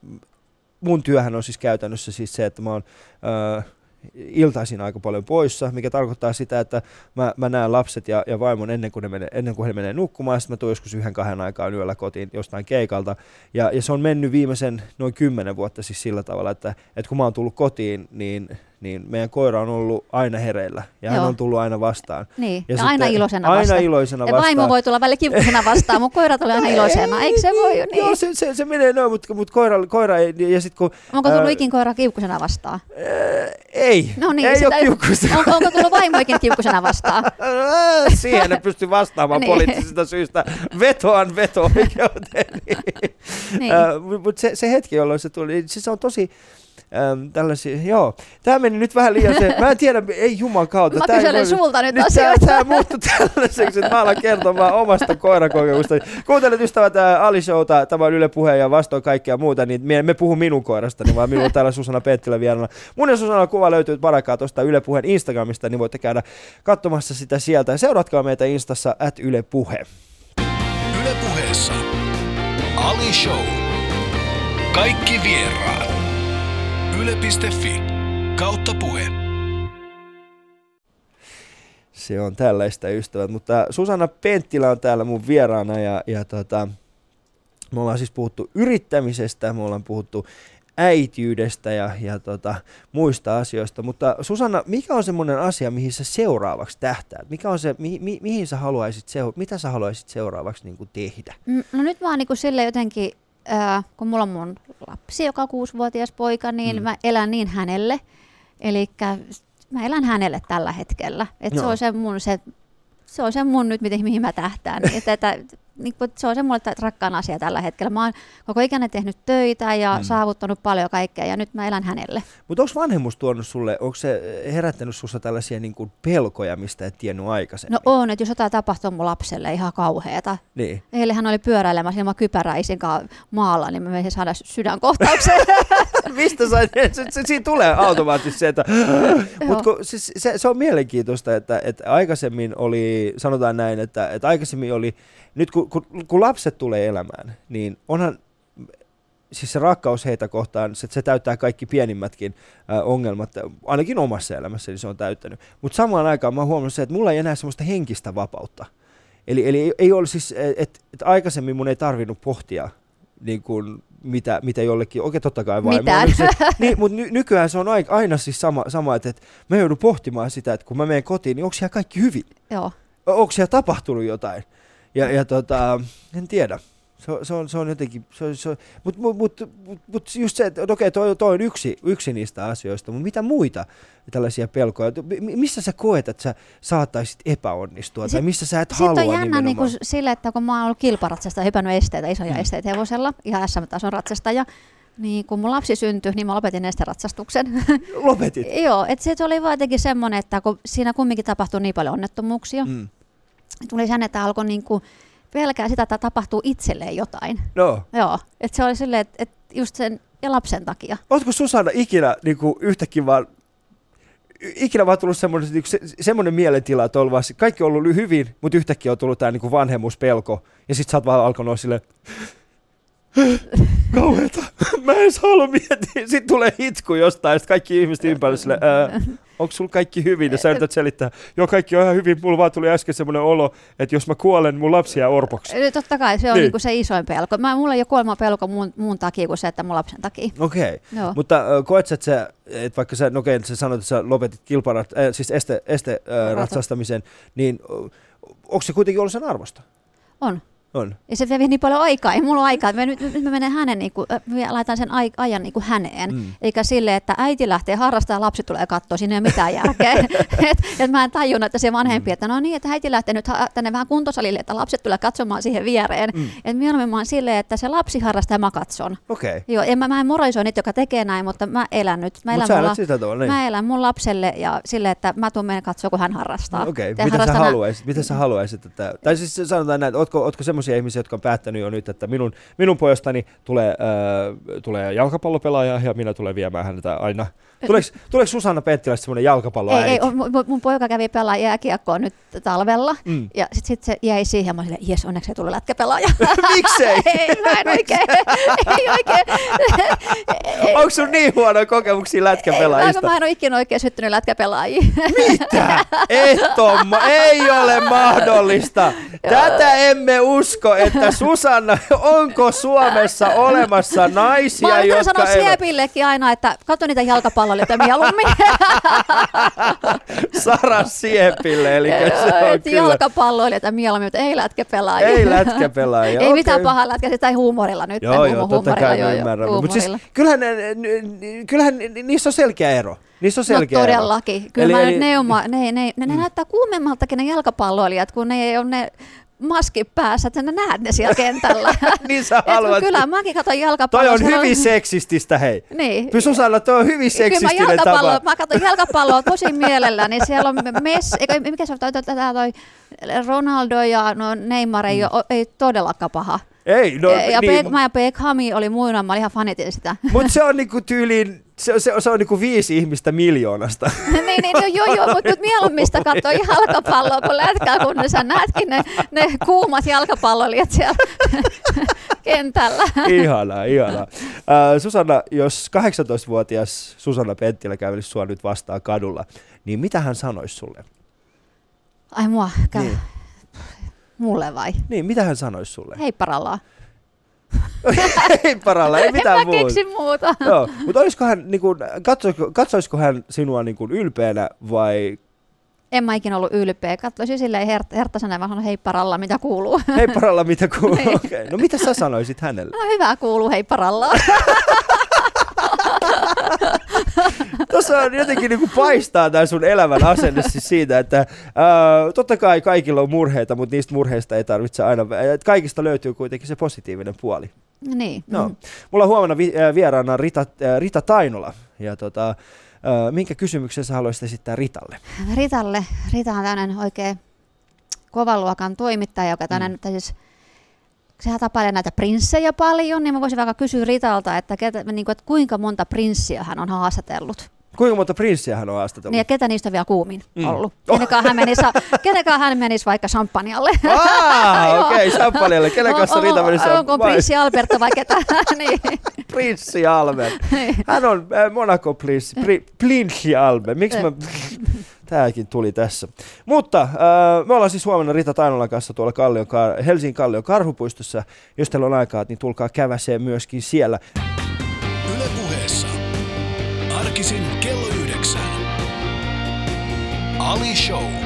mun työhän on siis käytännössä siis se, että mä oon äh, iltaisin aika paljon poissa, mikä tarkoittaa sitä, että mä, mä näen lapset ja, ja vaimon ennen kuin, ne menee, ennen kuin he menee nukkumaan, ja sitten mä tuun joskus yhden kahden aikaan yöllä kotiin jostain keikalta. Ja, ja se on mennyt viimeisen noin kymmenen vuotta siis sillä tavalla, että, että kun mä oon tullut kotiin, niin niin meidän koira on ollut aina hereillä ja hän Joo. on tullut aina vastaan. Niin, Ja ja, aina iloisena aina vastaan. iloisena vastaan. vaimo voi tulla välillä kiukkusena vastaan, mutta koira tulee aina iloisena. Eikö se voi jo Joo, niin? se, se, se menee noin, mutta mut koira, koira ei, ja sitten kun... Onko tullut ää, ikin koira kiukkusena vastaan? ei, No niin, ei sitä- ole kiukkuista. Onko, onko tullut vaimo ikin kiukkusena vastaan? Siihen en pysty vastaamaan Niin. poliittisista syistä. Vetoan veto-oikeuteen. Niin. Mutta se, se hetki, jolloin se tuli, niin siis se on tosi äm, tällaisia, joo. Tämä meni nyt vähän liian se, mä en tiedä, ei juman kautta. Mä kyselen sulta nyt nyt asioita. Tämä muuttui tällaiseksi, että mä alan kertomaan omasta koirakokemusta. Kuuntelet ystävät ää, Ali Showta, tämä on Yle Puhe ja vastoin kaikkea muuta, niin me, me puhu minun koirastani, vaan minulla on täällä Susanna Peettilä vieraana. Mun ja Susanna kuva löytyy parakaa tuosta Yle Puheen Instagramista, niin voitte käydä katsomassa sitä sieltä. Ja seuratkaa meitä Instassa at Yle Puhe. Yle puheessa Ali Show. Kaikki vieraat. Yle.fi kautta puhe. Se on tällaista ystävät, mutta Susanna Penttilä on täällä mun vieraana ja, ja tota, me ollaan siis puhuttu yrittämisestä, me ollaan puhuttu äitiydestä ja, ja tota, muista asioista, mutta Susanna, mikä on semmoinen asia, mihin sä seuraavaksi tähtäät? Mikä on se, mi, mi, mihin sä haluaisit, seur- mitä sä haluaisit seuraavaksi niin kuin tehdä? Mm, No nyt mä oon niinku sille jotenkin, ää, kun mulla on mun lapsi, joka on kuusivuotias poika, niin Mm. mä elän niin hänelle. Eli mä elän hänelle tällä hetkellä. Et se, Joo. on se, mun, se, se on se mun nyt, miten, mihin mä tähtään. Niin, että, että, niin, kun se on se mulle rakkaan asia tällä hetkellä. Mä oon koko ikäinen tehnyt töitä ja Mm. saavuttanut paljon kaikkea ja nyt mä elän hänelle. Mutta onko vanhemmuus tuonut sulle, onko se herättänyt sussa tällaisia niin kuin pelkoja, mistä et tiennyt aikaisemmin? No on, että jos jotain tapahtuu mun lapselle, ihan kauheeta. Niin. Eilen hän oli pyöräilemässä ilman kypärää isin kanssa maalla, niin mä menisin saada sydänkohtauksen. Mistä sä, se, se, siinä tulee automaattisesti se, että... Mutta siis, se, se on mielenkiintoista, että, että aikaisemmin oli, sanotaan näin, että, että aikaisemmin oli, nyt kun, kun, kun lapset tulee elämään, niin onhan siis se rakkaus heitä kohtaan, se, se täyttää kaikki pienimmätkin ä, ongelmat, ainakin omassa elämässäni se on täyttänyt. Mutta samaan aikaan mä oon huomannut se, että mulla ei enää semmoista henkistä vapautta. Eli, eli ei, ei ole siis, että et, aikaisemmin mun ei tarvinnut pohtia niin kuin, mitä, mitä jollekin, oikein totta kai vain. Se, niin, mutta ny, nykyään se on ai- aina siis sama, sama että, että mä joudun pohtimaan sitä, että kun mä menen kotiin, niin onko siellä kaikki hyvin? Joo. onko siellä tapahtunut jotain? Ja, ja tota, en tiedä. Se, on- se, on, se on jotenkin, se, se, on- mut, mut, mut, mut, just se, että okei, toi, toi on yksi, yksi niistä asioista, mutta mitä muita tällaisia pelkoja? Mi- Missä sä koet, että sä saattaisit epäonnistua, tai Sit- missä sä et Sitten halua on jännä niin kuin sille, että kun mä oon ollut kilparatsasta ja hypännyt esteitä, isoja Mm. esteitä hevosella, ihan SM-tason ratsastaja, niin kun mun lapsi syntyi, niin mä lopetin esteratsastuksen. Lopetit. Joo, että se oli vaan jotenkin semmoinen, että kun siinä kumminkin tapahtui niin paljon onnettomuuksia, mm. Tuli sen, että alkoi niin kuin pelkää sitä, että tapahtuu itselleen jotain. No, Joo, että se oli silleen, että, että just sen ja lapsen takia. ootko Susanna ikinä niin kuin yhtäkkiä vaan ikinä vaan tullut semmoinen, niin se, semmoinen mielentila, että on vaan, kaikki on ollut hyvin, mutta yhtäkkiä on tullut tämä niin vanhemmuuspelko. Ja sit sä oot vaan alkanut silleen, kauheeta, mä en halua miettiä. Sitten tulee itku jostain, sitten kaikki ihmiset ympärillä silleen, onko sulla kaikki hyvin? Ja sä yrität selittää, joo kaikki on ihan hyvin, mulla vaan tuli äsken semmoinen olo, että jos mä kuolen, mun lapsi jää orpoksi. Ö, Totta kai se on Niin. niin. kuin se isoin pelko. Mä, mulla ei ole kuolema pelko muun, muun takia kuin se, että mun lapsen takia. Okei. Okay. Mutta koet sä, että, sä, että vaikka sä, no okei, sä sanoit, että sä lopetit kilparat, äh, siis este, este äh, ratsastamisen, niin onko se kuitenkin ollut sen arvosta? On. On. Ja se vie niin paljon aikaa. Ei mulla ole aikaa. Mä nyt, nyt mä menen hänen, niin kuin, mä laitan sen ai, ajan niin kuin häneen. Mm. Eikä sille, että äiti lähtee harrastamaan ja lapsi tulee katsoa. Siinä ei ole mitään järkeä. et, et mä en tajunnut, että se vanhempi, Mm. että no niin, että äiti lähtee nyt tänne vähän kuntosalille, että lapset tulee katsomaan siihen viereen. Mm. Mm. Et mieluummin mä oon silleen, että se lapsi harrastaa ja mä katson. Okei. Okay. Joo, en mä, mä en moralisoi niitä, jotka tekee näin, mutta mä elän nyt. Mä elän, mulla, sitä tavalla, niin. mä elän mun lapselle ja sille, että mä tuun mennä katsoa, kun hän harrastaa. No, Okei, okay. mitä sä? Mitä sä haluaisit? Että, tai siis sanotaan näin, että ootko, ootko semmoisia ihmisiä, jotka on päättänyt jo nyt, että minun, minun pojastani tulee, äh, tulee jalkapallopelaaja ja minä tulen viemään häntä aina. Tuleeko, tuleeko Susanna Pettilästä semmoinen jalkapalloäiti? Ei, ei, mun, mun- poika kävi pelaa jääkiekkoa nyt talvella. Mm. Ja sitten sit se jäi siihen ja mä olin jes, onneksi ei tullut lätkäpelaaja. Miksei? ei, mä en oikein, ei oikein. Onko sun niin huonoja kokemuksia lätkäpelaajista? mä en ole ikinä oikein syttynyt lätkäpelaajia. Mitä? Et Tommo, ei ole mahdollista. Tätä emme usko. Usko, että Susanna, onko Suomessa olemassa naisia, Mä jotka sanoa eivät... Siepillekin aina, että katso niitä jalkapalloilijoita mieluummin. Sara Siepille, eli se on Et kyllä... jalkapalloilijoita mieluummin, mutta ei lätkäpelaajia. Ei lätkäpelaajia. Ei okei. mitään pahaa lätkä, sitä ei huumorilla nyt. Joo, joo, totta huumorilla, kai joo, mä joo, ymmärrän. Mutta siis kyllähän, kyllähän ni- niissä on selkeä ero. Niissä on No selkeä ero. todellakin. Kyllä Eli- mä eli- neuma, ne, ne, ne, ne näyttää kuumemmaltakin ne jalkapalloilijat, kun ne ei ole ne maski päässä, että sä näet ne siellä kentällä. Niin sä Et haluat. Kyllä mäkin katson Toi jalkapalloa. on siellä hyvin seksististä, hei. Niin. Susanna, toi on hyvin Kyllä mä seksistinen jalkapalloa, tapa. mä katson jalkapalloa tosi mielellä, niin siellä on Messi, eikö, mikä se on, toi, toi, toi, toi Ronaldo ja no Neymar ei, ole, ei todellakaan paha. Ei, no ja niin, mä ja Beckhami oli muina, mä olin ihan fanitin sitä. mutta se on niinku tyyliin, se, se, se on niinku viisi ihmistä miljoonasta. niin, niin, no, joo, joo, mutta nyt mieluummin sitä katsoo jalkapalloa kuin lätkää, kun sä näetkin ne, ne kuumat jalkapallolijat siellä kentällä. ihanaa, ihanaa. Äh, Susanna, jos 18-vuotias Susanna Penttilä kävelisi sua nyt vastaan kadulla, niin mitä hän sanoisi sulle? Ai mua, käy. Niin. Mulle vai? Niin, mitä hän sanoisi sulle? Hei parallaa. Ei paralla, ei mitään en mä muuta. keksi muuta. Joo, mutta olisiko hän, niin kuin, katsoisiko, katsoisiko hän sinua niin kuin ylpeänä vai En mä ikinä ollut ylpeä. Katsoisin silleen her- herttäisenä vaan hei paralla, mitä kuuluu. hei paralla mitä kuuluu? Niin. Okay. No mitä sä sanoisit hänelle? No hyvä kuuluu, hei paralla. Tuossa on jotenkin niin kuin paistaa tämä sun elämän asenne siis siitä, että ää, totta kai kaikilla on murheita, mutta niistä murheista ei tarvitse aina, kaikista löytyy kuitenkin se positiivinen puoli. niin. No. mm. Mulla on huomenna vi- vieraana Rita, ää, Rita Tainola, ja tota, ää, minkä kysymyksen sä haluaisit esittää Ritalle? Ritalle, Rita on tämmöinen oikein kovan luokan toimittaja, joka tämmöinen, mm. siis sehän tapailee näitä prinssejä paljon, niin mä voisin vaikka kysyä Ritalta, että, ketä, niin kuin, että kuinka monta prinssiä hän on haastatellut. Kuinka monta prinssiä hän on haastatellut? Niin ja ketä niistä on vielä kuumin Mm. ollut. Kenenkaan hän menisi, kenenkaan hän menisi vaikka champagnealle. Ah, okei, okay, champagneelle. Kenen kanssa On- menisi? Onko prinssi Alberto vai ketä? niin. Prinssi Albert. Hän on äh, Monaco prinssi, pri, prinssi Albert. Miksi mä... Tämäkin tuli tässä. Mutta äh, me ollaan siis huomenna Rita Tainolan kanssa tuolla Kallion, Helsingin Kallion karhupuistossa. Jos teillä on aikaa, niin tulkaa käväsee myöskin siellä. Yle puheessa. Arkisin kello yhdeksän. Ali Show.